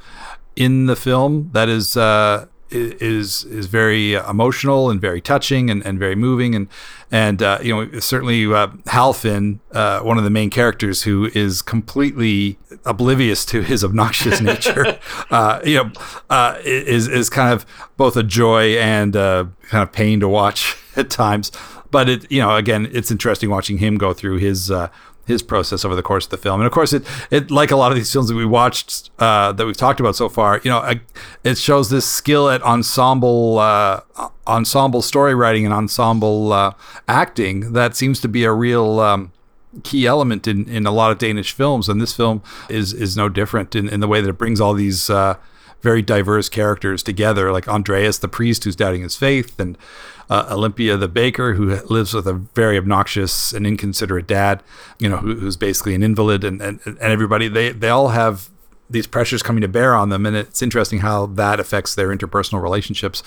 S2: in the film that is uh, is is very emotional and very touching and, and very moving and and uh, you know certainly uh, Hal-Finn, uh, one of the main characters, who is completely oblivious to his obnoxious *laughs* nature, uh, you know, uh, is is kind of both a joy and uh, kind of pain to watch *laughs* at times. But it you know again it's interesting watching him go through his his process over the course of the film. And of course, it it like a lot of these films that we watched uh, that we've talked about so far, you know, it shows this skill at ensemble uh, ensemble story writing and ensemble uh, acting that seems to be a real. Um, key element in, in a lot of Danish films, and this film is is no different in, in the way that it brings all these uh, very diverse characters together, like Andreas the priest who's doubting his faith, and uh, Olympia the baker, who lives with a very obnoxious and inconsiderate dad, you know, who, who's basically an invalid, and, and, and everybody, they, they all have these pressures coming to bear on them. And it's interesting how that affects their interpersonal relationships.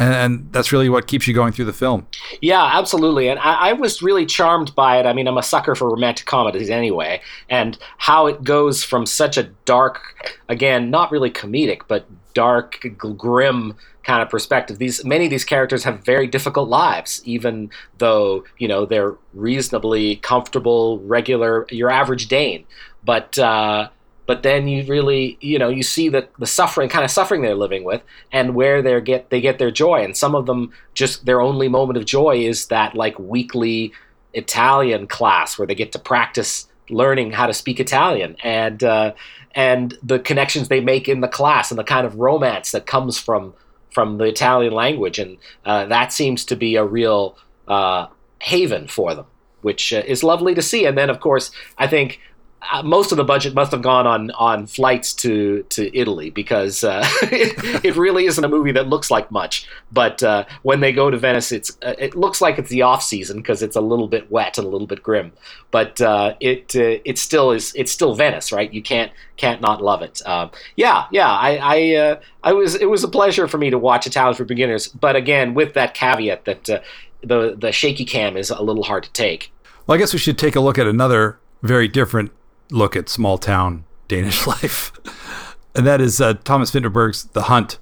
S2: And, and that's really what keeps you going through the film.
S3: Yeah, absolutely. And I, I, was really charmed by it. I mean, I'm a sucker for romantic comedies anyway, and how it goes from such a dark, again, not really comedic, but dark, grim kind of perspective. These many of these characters have very difficult lives, even though you know they're reasonably comfortable, regular, your average Dane. But uh, but then you really you know you see the the suffering kind of suffering they're living with and where they get they get their joy and some of them just their only moment of joy is that like weekly Italian class where they get to practice learning how to speak Italian and uh, and the connections they make in the class and the kind of romance that comes from from the Italian language, and uh, that seems to be a real uh, haven for them, which uh, is lovely to see. And then, of course, I think most of the budget must have gone on on flights to to Italy because uh, it, *laughs* it, really isn't a movie that looks like much. But uh, when they go to Venice, it's uh, it looks like it's the off season because it's a little bit wet and a little bit grim. But uh, it uh, it still is it's still Venice, right? You can't can't not love it. yeah, yeah. I I, I was it was a pleasure for me to watch Italian for Beginners, but again with that caveat that the the shaky cam is a little hard to take.
S2: Well, I guess we should take a look at another very different look at small town Danish *laughs* life, and that is uh, Thomas Vinterberg's The Hunt,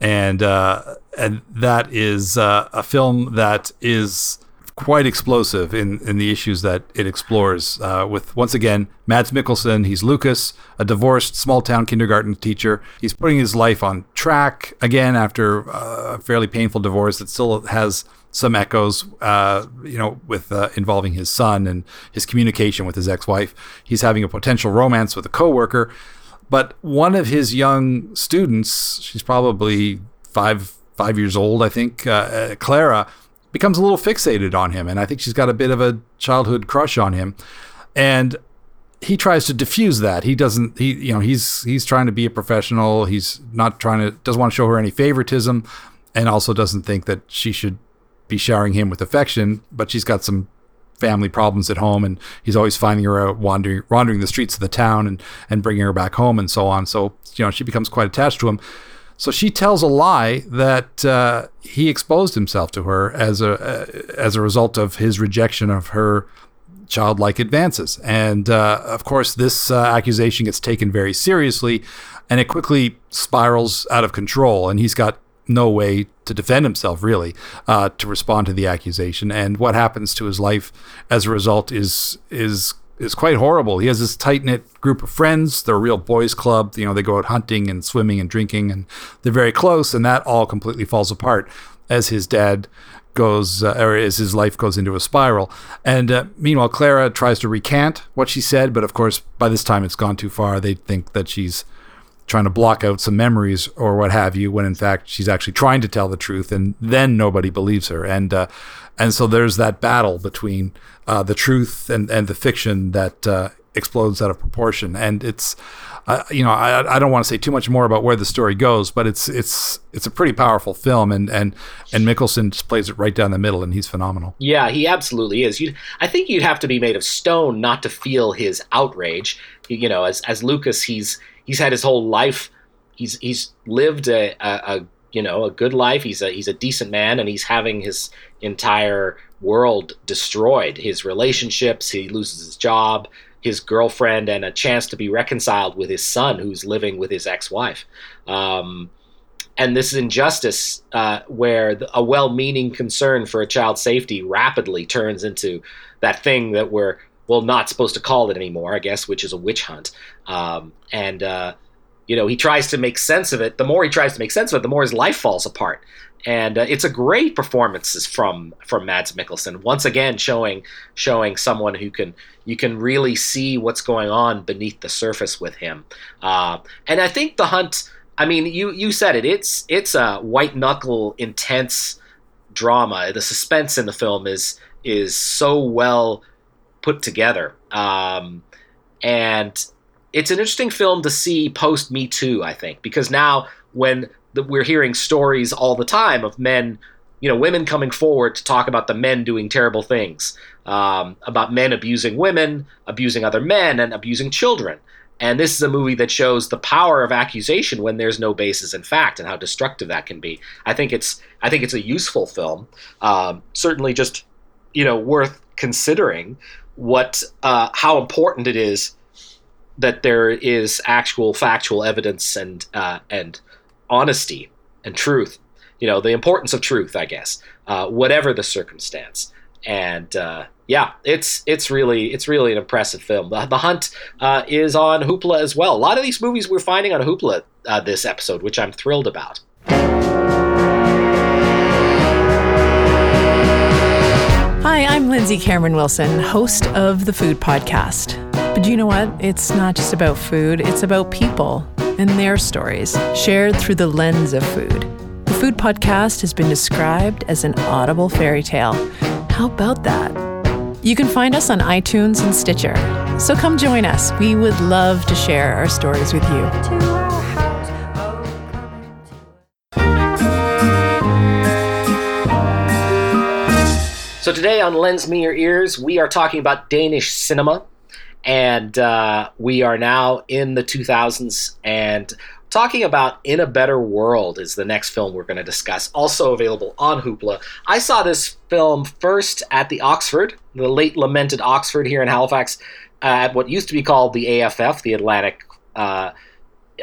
S2: and uh, and that is uh, a film that is quite explosive in, in the issues that it explores. Uh, with once again Mads Mikkelsen, he's Lucas, a divorced small town kindergarten teacher. He's putting his life on track again after uh, a fairly painful divorce that still has some echoes, uh, you know, with uh, involving his son and his communication with his ex-wife. He's having a potential romance with a coworker, but one of his young students, she's probably five five years old, I think, uh, uh, Clara, becomes a little fixated on him, and I think she's got a bit of a childhood crush on him, and he tries to diffuse that. He doesn't. He you know he's he's trying to be a professional. He's not trying to doesn't want to show her any favoritism, and also doesn't think that she should be showering him with affection, but she's got some family problems at home and he's always finding her out wandering wandering the streets of the town and and bringing her back home and so on. So you know she becomes quite attached to him. So she tells a lie that uh, he exposed himself to her as a uh, as a result of his rejection of her childlike advances. And uh, of course this uh, accusation gets taken very seriously and it quickly spirals out of control and he's got no way to defend himself, really, uh, to respond to the accusation. And what happens to his life as a result is is is quite horrible. He has this tight knit group of friends. They're a real boys' club. You know, they go out hunting and swimming and drinking, and they're very close. And that all completely falls apart as his dad goes, uh, or as his life goes into a spiral. And uh, meanwhile, Clara tries to recant what she said, but of course, by this time it's gone too far. They think that she's trying to block out some memories or what have you, when in fact she's actually trying to tell the truth, and then nobody believes her. And uh, and so there's that battle between uh, the truth and, and the fiction that uh, explodes out of proportion, and it's. Uh, you know, I, I don't want to say too much more about where the story goes, but it's it's it's a pretty powerful film, and and and Mikkelsen just plays it right down the middle, and he's phenomenal.
S3: Yeah, he absolutely is. You, I think you'd have to be made of stone not to feel his outrage. You know, as as Lucas, he's he's had his whole life. He's he's lived a, a, a you know a good life. He's a he's a decent man, and he's having his entire world destroyed. His relationships, he loses his job, his girlfriend, and a chance to be reconciled with his son, who's living with his ex-wife. Um, and this injustice, uh, where a well-meaning concern for a child's safety rapidly turns into that thing that we're well not supposed to call it anymore, I guess, which is a witch hunt. Um, and uh, you know, he tries to make sense of it. The more he tries to make sense of it, the more his life falls apart. And uh, it's a great performance from from Mads Mikkelsen. Once again, showing showing someone who can you can really see what's going on beneath the surface with him. Uh, and I think the hunt. I mean, you you said it. It's it's a white knuckle intense drama. The suspense in the film is is so well put together. Um, and it's an interesting film to see post Me Too, I think, because now when the, we're hearing stories all the time of men, you know, women coming forward to talk about the men doing terrible things, um, about men abusing women, abusing other men, and abusing children. And this is a movie that shows the power of accusation when there's no basis in fact, and how destructive that can be. I think it's I think it's a useful film, um, certainly just you know worth considering what uh, how important it is that there is actual factual evidence and uh, and honesty and truth. You know, the importance of truth, I guess, uh, whatever the circumstance. And uh, yeah, it's it's really it's really an impressive film. The, the Hunt uh, is on Hoopla as well. A lot of these movies we're finding on Hoopla uh, this episode, which I'm thrilled about.
S4: Hi, I'm Lindsay Cameron Wilson, host of the Food Podcast. But you know what? It's not just about food, it's about people and their stories, shared through the lens of food. The Food Podcast has been described as an audible fairy tale. How about that? You can find us on iTunes and Stitcher. So come join us. We would love to share our stories with you.
S3: So today on Lens Me Your Ears, we are talking about Danish cinema, and uh, we are now in the 2000s and talking about In a Better World is the next film we're going to discuss, also available on Hoopla. I saw this film first at the Oxford, the late lamented Oxford here in Halifax, uh, at what used to be called the AFF, the Atlantic uh,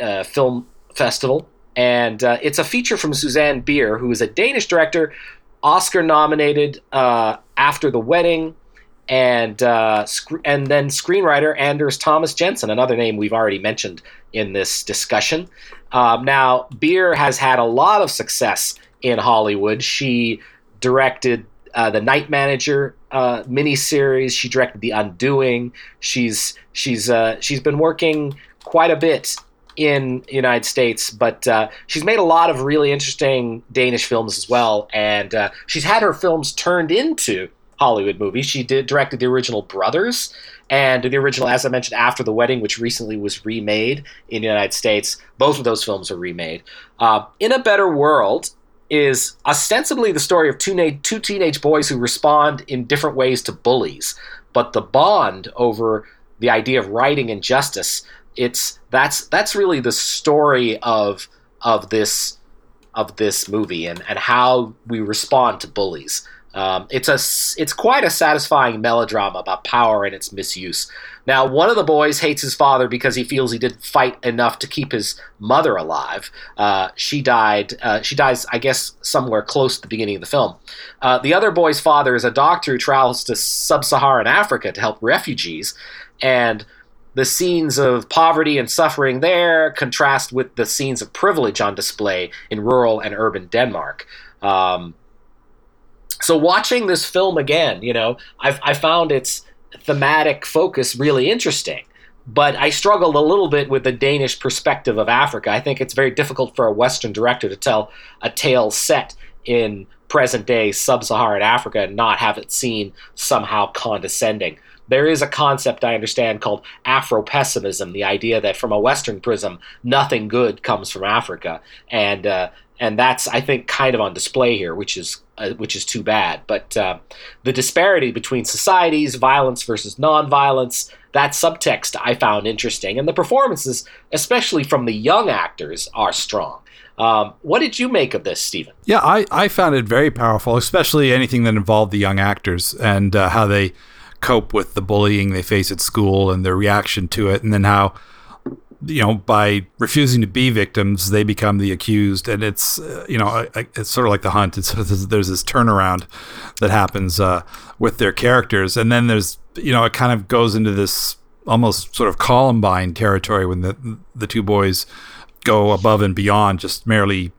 S3: uh, Film Festival. And uh, it's a feature from Susanne Bier, who is a Danish director Oscar nominated uh, after the wedding, and uh, sc- and then screenwriter Anders Thomas Jensen, another name we've already mentioned in this discussion. Um, now, Bier has had a lot of success in Hollywood. She directed uh, the Night Manager uh, miniseries. She directed The Undoing. She's she's uh, she's been working quite a bit in the United States, but uh, she's made a lot of really interesting Danish films as well, and uh, she's had her films turned into Hollywood movies. She did directed the original Brothers and the original, as I mentioned, After the Wedding, which recently was remade in the United States. Both of those films are remade. Uh, in a Better World is ostensibly the story of two, na- two teenage boys who respond in different ways to bullies, but the bond over the idea of righting and justice it's that's that's really the story of of this of this movie and, and how we respond to bullies. Um, it's a it's quite a satisfying melodrama about power and its misuse. Now, one of the boys hates his father because he feels he didn't fight enough to keep his mother alive. Uh, she died. Uh, she dies, I guess, somewhere close to the beginning of the film. Uh, the other boy's father is a doctor who travels to sub-Saharan Africa to help refugees, and the scenes of poverty and suffering there contrast with the scenes of privilege on display in rural and urban Denmark. Um, so watching this film again, you know, I've, I found its thematic focus really interesting. But I struggled a little bit with the Danish perspective of Africa. I think it's very difficult for a Western director to tell a tale set in present day sub Saharan Africa and not have it seen somehow condescending. There is a concept I understand called Afro pessimism, the idea that from a Western prism, nothing good comes from Africa, and uh, and that's I think kind of on display here, which is uh, which is too bad. But uh, the disparity between societies, violence versus nonviolence, that subtext I found interesting, and the performances, especially from the young actors, are strong. Um, what did you make of this, Stephen?
S2: Yeah, I, I found it very powerful, especially anything that involved the young actors and uh, how they cope with the bullying they face at school and their reaction to it, and then how you know by refusing to be victims they become the accused. And it's uh, you know it's sort of like the hunt. It's *laughs* there's this turnaround that happens uh, with their characters. And then there's you know it kind of goes into this almost sort of columbine territory when the the two boys go above and beyond just merely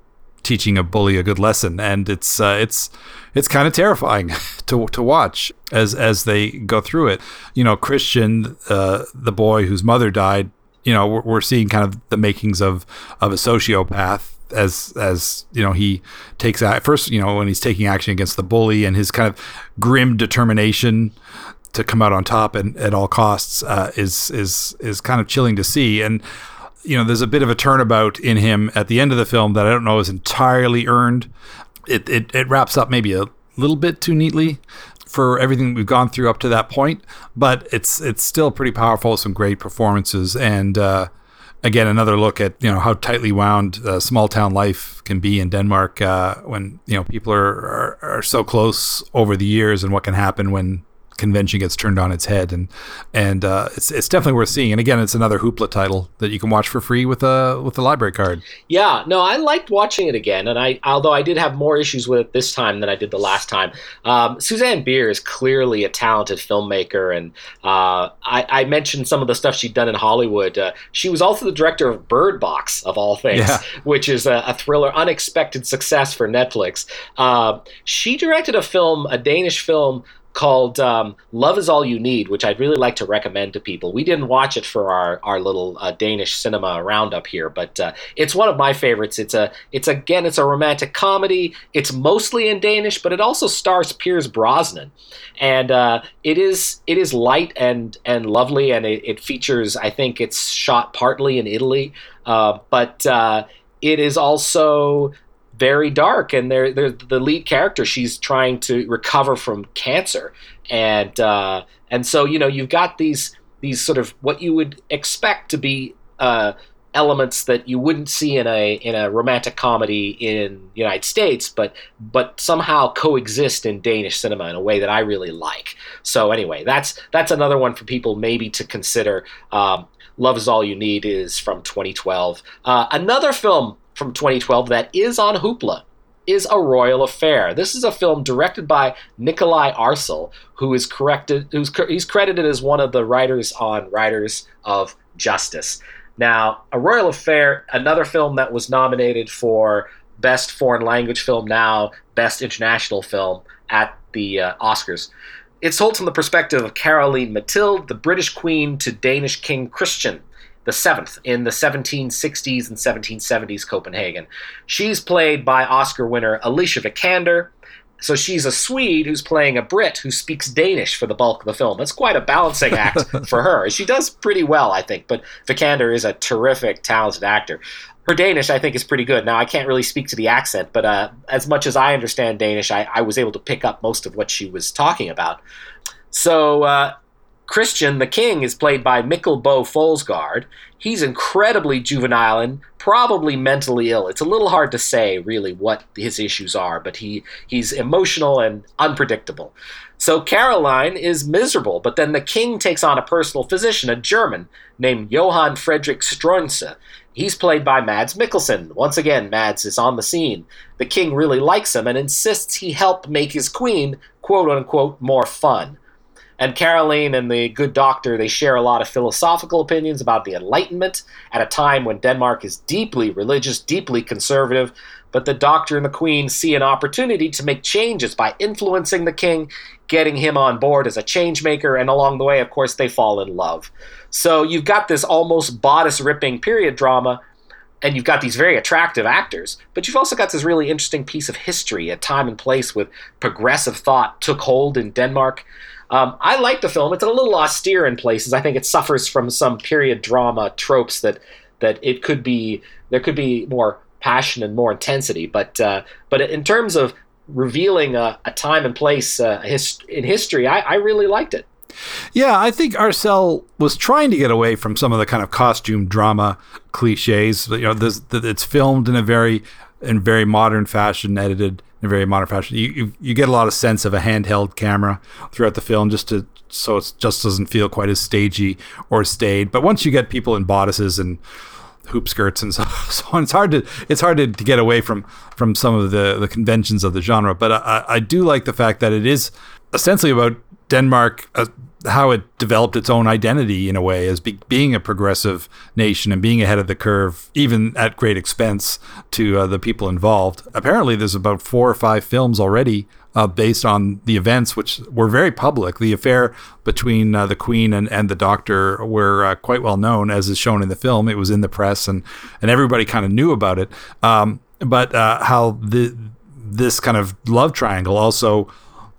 S2: teaching a bully a good lesson, and it's uh, it's it's kind of terrifying *laughs* to to watch as as they go through it. You know, Christian, uh, the boy whose mother died. You know, we're, we're seeing kind of the makings of of a sociopath as as you know he takes out first you know when he's taking action against the bully and his kind of grim determination to come out on top and at all costs uh, is is is kind of chilling to see and you know, there's a bit of a turnabout in him at the end of the film that I don't know is entirely earned. It, it, it wraps up maybe a little bit too neatly for everything we've gone through up to that point, but it's it's still pretty powerful. Some great performances, and uh, again, another look at you know how tightly wound uh, small town life can be in Denmark uh, when you know people are, are, are so close over the years, and what can happen when convention gets turned on its head, and and uh, it's it's definitely worth seeing. And again, it's another Hoopla title that you can watch for free with a with a library card.
S3: Yeah, no, I liked watching it again, and I although I did have more issues with it this time than I did the last time. Um, Susanne Bier is clearly a talented filmmaker, and uh, I, I, mentioned some of the stuff she'd done in Hollywood. Uh, she was also the director of Bird Box, of all things, yeah. which is a, a, thriller, unexpected success for Netflix. Uh, she directed a film, a Danish film called um, Love is All You Need, which I'd really like to recommend to people. We didn't watch it for our, our little uh, Danish cinema roundup here, but uh, it's one of my favorites. It's a it's again it's a romantic comedy. It's mostly in Danish, but it also stars Pierce Brosnan, and uh, it is it is light and and lovely, and it, it, features I think it's shot partly in Italy, uh, but uh, it is also very dark and they're, they're the lead character she's trying to recover from cancer and uh, and so you know you've got these these sort of what you would expect to be uh, elements that you wouldn't see in a in a romantic comedy in the United States, but but somehow coexist in Danish cinema in a way that I really like. So anyway, that's that's another one for people maybe to consider. Um, Love is all you need is from 2012. Uh, another film from 2012 that is on Hoopla is A Royal Affair. This is a film directed by Nikolaj Arcel, who is corrected, who's he's credited as one of the writers on Riders of Justice. Now, A Royal Affair, another film that was nominated for Best Foreign Language Film, now Best International Film at the uh, Oscars. It's told from the perspective of Caroline Mathilde, the British Queen to Danish King Christian the seventh in the 1760s and 1770s Copenhagen. She's played by Oscar winner Alicia Vikander. So she's a Swede who's playing a Brit who speaks Danish for the bulk of the film. That's quite a balancing act *laughs* for her. She does pretty well, I think, but Vikander is a terrific, talented actor. Her Danish, I think, is pretty good. Now, I can't really speak to the accent, but uh, as much as I understand Danish, I, I, was able to pick up most of what she was talking about. So, uh, Christian, the king, is played by Mikkel Boe Følsgaard. He's incredibly juvenile and probably mentally ill. It's a little hard to say really what his issues are, but he he's emotional and unpredictable. So Caroline is miserable, but then the king takes on a personal physician, a German named Johann Friedrich Struensee. He's played by Mads Mikkelsen. Once again, Mads is on the scene. The king really likes him and insists he help make his queen, quote unquote, more fun. And Caroline and the good doctor, they share a lot of philosophical opinions about the Enlightenment at a time when Denmark is deeply religious, deeply conservative. But the doctor and the queen see an opportunity to make changes by influencing the king, getting him on board as a change maker, and along the way, of course, they fall in love. So you've got this almost bodice ripping period drama and you've got these very attractive actors, but you've also got this really interesting piece of history, a time and place with progressive thought took hold in Denmark. Um, I like the film. It's a little austere in places. I think it suffers from some period drama tropes that that it could be there could be more passion and more intensity. But uh, but in terms of revealing a, a time and place uh, his, in history, I, I really liked it.
S2: Yeah, I think Arcel was trying to get away from some of the kind of costume drama cliches. You know, this, it's filmed in a very in very modern fashion, edited in a very modern fashion. You, you, you get a lot of sense of a handheld camera throughout the film, just to so it just doesn't feel quite as stagey or staid. But once you get people in bodices and hoop skirts and *laughs* so, so on. It's hard to it's hard to, to, get away from from some of the the conventions of the genre. But I, I do like the fact that it is essentially about Denmark. Uh, how it developed its own identity in a way as be, being a progressive nation and being ahead of the curve, even at great expense to uh, the people involved. Apparently, there's about four or five films already uh, based on the events, which were very public. The affair between uh, the Queen and, and the Doctor were uh, quite well known, as is shown in the film. It was in the press, and and everybody kind of knew about it. Um, but uh, how the this kind of love triangle also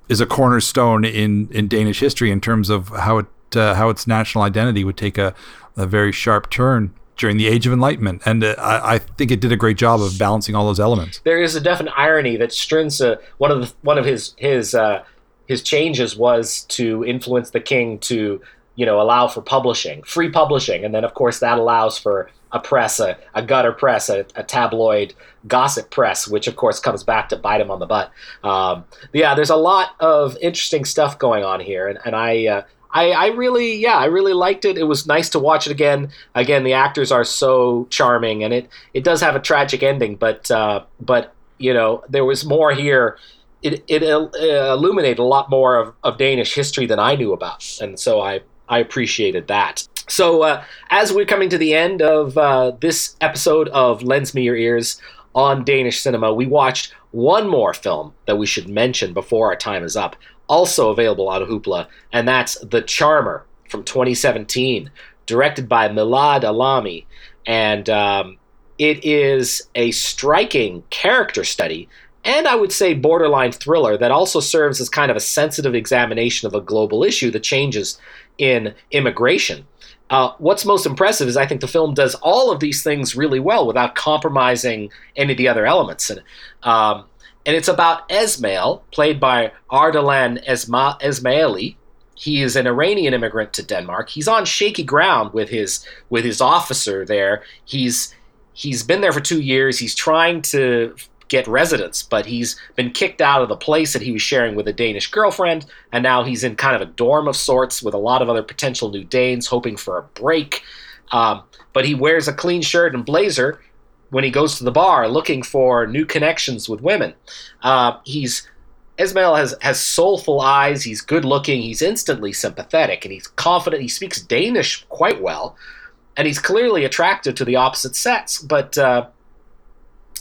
S2: is a cornerstone in in Danish history in terms of how it uh, how its national identity would take a, a very sharp turn during the Age of Enlightenment, and uh, I, I, think it did a great job of balancing all those elements.
S3: There is a definite irony that Struensee, one of the, one of his his uh, his changes was to influence the king to you know allow for publishing, free publishing, and then of course that allows for a press, a, a gutter press, a, a, tabloid gossip press, which of course comes back to bite him on the butt. Um, yeah, there's a lot of interesting stuff going on here, and, and I uh, I, I really, yeah, I really liked it. It was nice to watch it again. Again, the actors are so charming, and it it does have a tragic ending, but uh, but you know there was more here. It it uh, illuminated a lot more of, of Danish history than I knew about, and so I I appreciated that. So uh, as we're coming to the end of uh, this episode of Lens Me Your Ears on Danish cinema, we watched one more film that we should mention before our time is up also available on Hoopla, and that's The Charmer from 2017, directed by Milad Alami. And um, it is a striking character study, and I would say borderline thriller that also serves as kind of a sensitive examination of a global issue the changes in immigration. Uh, what's most impressive is I think the film does all of these things really well without compromising any of the other elements. And um, and it's about Esmail, played by Ardalan Esma- Esmaili. He is an Iranian immigrant to Denmark. He's on shaky ground with his with his officer there. He's he's been there for two years. He's trying to get residence, but he's been kicked out of the place that he was sharing with a Danish girlfriend, and now he's in kind of a dorm of sorts with a lot of other potential new Danes hoping for a break. Um, but he wears a clean shirt and blazer when he goes to the bar looking for new connections with women. Uh, he's Ismail has has soulful eyes. He's good looking. He's instantly sympathetic, and he's confident. He speaks Danish quite well, and he's clearly attracted to the opposite sex. But uh,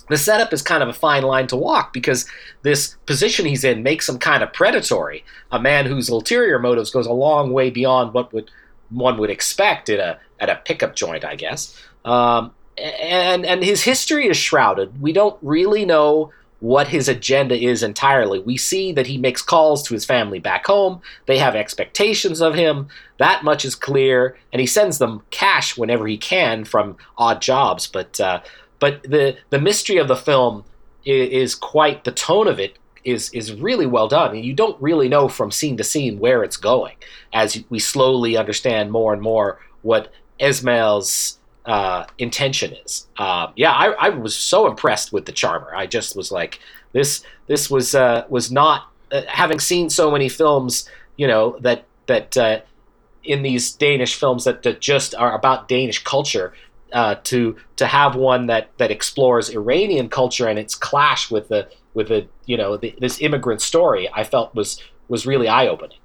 S3: the setup is kind of a fine line to walk because this position he's in makes him kind of predatory. A man whose ulterior motives goes a long way beyond what would one would expect at a at a pickup joint, I guess. Um, and and his history is shrouded. We don't really know what his agenda is entirely. We see that he makes calls to his family back home. They have expectations of him. That much is clear, and he sends them cash whenever he can from odd jobs. But uh, but the the mystery of the film is, is, quite the tone of it is is really well done, and you don't really know from scene to scene where it's going as we slowly understand more and more what Esmail's uh, intention is. Uh, yeah, I, I, was so impressed with the Charmer. I just was like, this this was uh, was not uh, having seen so many films, you know, that that uh, in these Danish films that, that just are about Danish culture. Uh, to to have one that that explores Iranian culture and its clash with the with the you know the, this immigrant story, I felt was was really eye opening.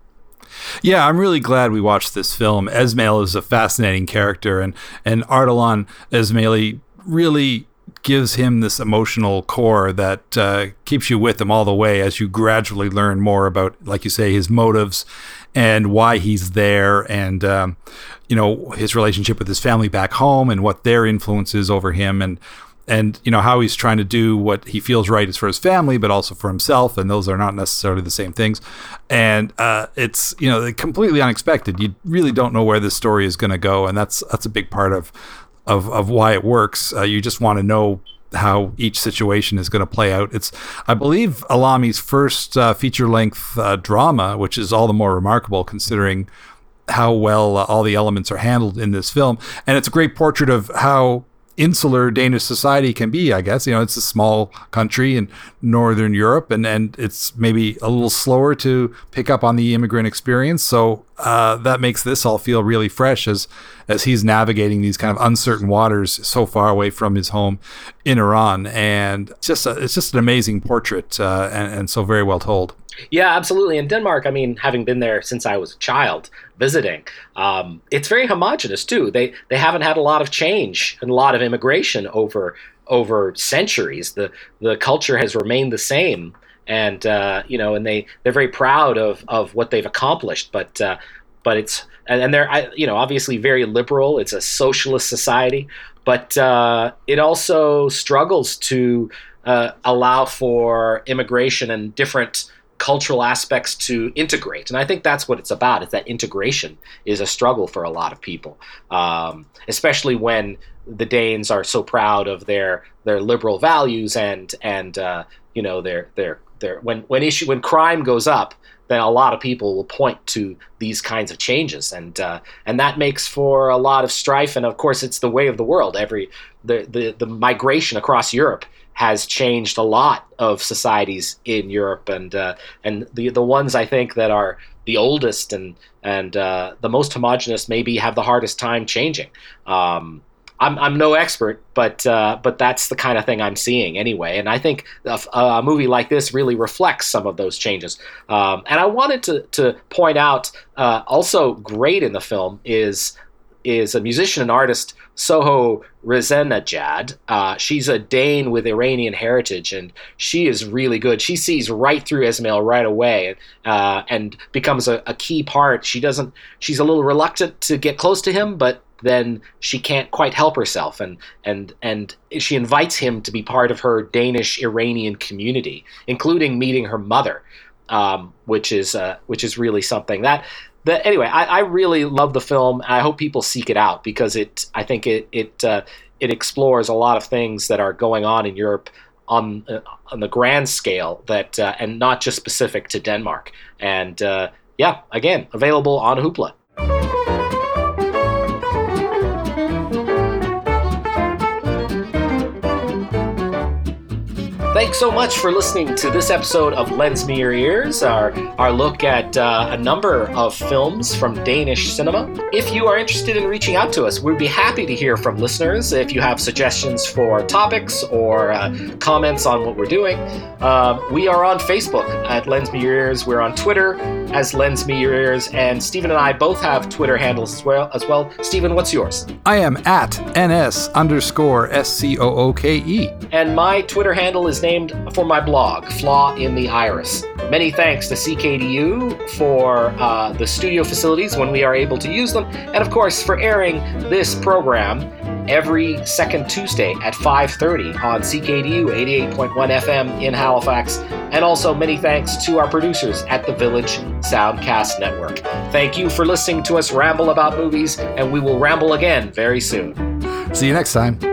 S2: Yeah, I'm really glad we watched this film. Esmail is a fascinating character, and and Ardalan Esmaili really gives him this emotional core that uh, keeps you with him all the way as you gradually learn more about, like you say, his motives and why he's there. And um, you know his relationship with his family back home and what their influence is over him and and you know how he's trying to do what he feels right is for his family but also for himself. And those are not necessarily the same things. And uh, it's you know completely unexpected. You really don't know where this story is going to go. And that's that's a big part of of, of why it works. Uh, you just want to know how each situation is going to play out. It's, I believe, Alami's first uh, feature length uh, drama, which is all the more remarkable considering how well uh, all the elements are handled in this film. And it's a great portrait of how insular Danish society can be, I guess. You know, it's a small country in Northern Europe and, and it's maybe a little slower to pick up on the immigrant experience. So uh, that makes this all feel really fresh as as he's navigating these kind of uncertain waters so far away from his home in Iran. And it's just a, it's just an amazing portrait uh, and, and so very well told.
S3: Yeah, absolutely. In Denmark, I mean, having been there since I was a child visiting, um, it's very homogenous too. They they haven't had a lot of change and a lot of immigration over over centuries. The the culture has remained the same, and uh, you know, and they they're very proud of of what they've accomplished. But uh, but it's and, they're you know obviously very liberal. It's a socialist society, but uh, it also struggles to uh, allow for immigration and different cultural aspects to integrate. And I think that's what it's about. Is that integration is a struggle for a lot of people, um, especially when the Danes are so proud of their their liberal values and and uh, you know their their their when when issue when crime goes up. Then a lot of people will point to these kinds of changes, and uh, and that makes for a lot of strife. And of course, it's the way of the world. Every the the, the migration across Europe has changed a lot of societies in Europe, and uh, and the the ones I think that are the oldest and and uh, the most homogenous maybe have the hardest time changing. Um, I'm, I'm no expert, but uh, but that's the kind of thing I'm seeing anyway, and I think a, movie like this really reflects some of those changes. Um, and I wanted to to point out uh, also great in the film is is a musician and artist, Soho Rezanejad. Uh, she's a Dane with Iranian heritage, and she is really good. She sees right through Ismail right away, uh, and becomes a, a, key part. She doesn't. She's a little reluctant to get close to him, but then she can't quite help herself, and and and she invites him to be part of her Danish Iranian community, including meeting her mother. Um, which is uh, which is really something that the, anyway, I, I, really love the film. I hope people seek it out because it. I think it it uh, it explores a lot of things that are going on in Europe on uh, on the grand scale that uh, and not just specific to Denmark. And uh, yeah, again, available on Hoopla. Thanks so much for listening to this episode of Lens Me Your Ears, our, our look at uh, a number of films from Danish cinema. If you are interested in reaching out to us, we'd be happy to hear from listeners. If you have suggestions for topics or uh, comments on what we're doing, uh, we are on Facebook at Lens Me Your Ears. We're on Twitter as Lens Me Your Ears, and Stephen and I both have Twitter handles as well. As well, Stephen, what's yours?
S2: I am at ns underscore s c o o k e,
S3: and my Twitter handle is named for my blog, Flaw in the Iris. Many thanks to CKDU for uh, the studio facilities when we are able to use them, and of course for airing this program every second Tuesday at 5:30 on CKDU 88.1 FM in Halifax. And also many thanks to our producers at the Village Soundcast Network. Thank you for listening to us ramble about movies, and we will ramble again very soon.
S2: See you next time.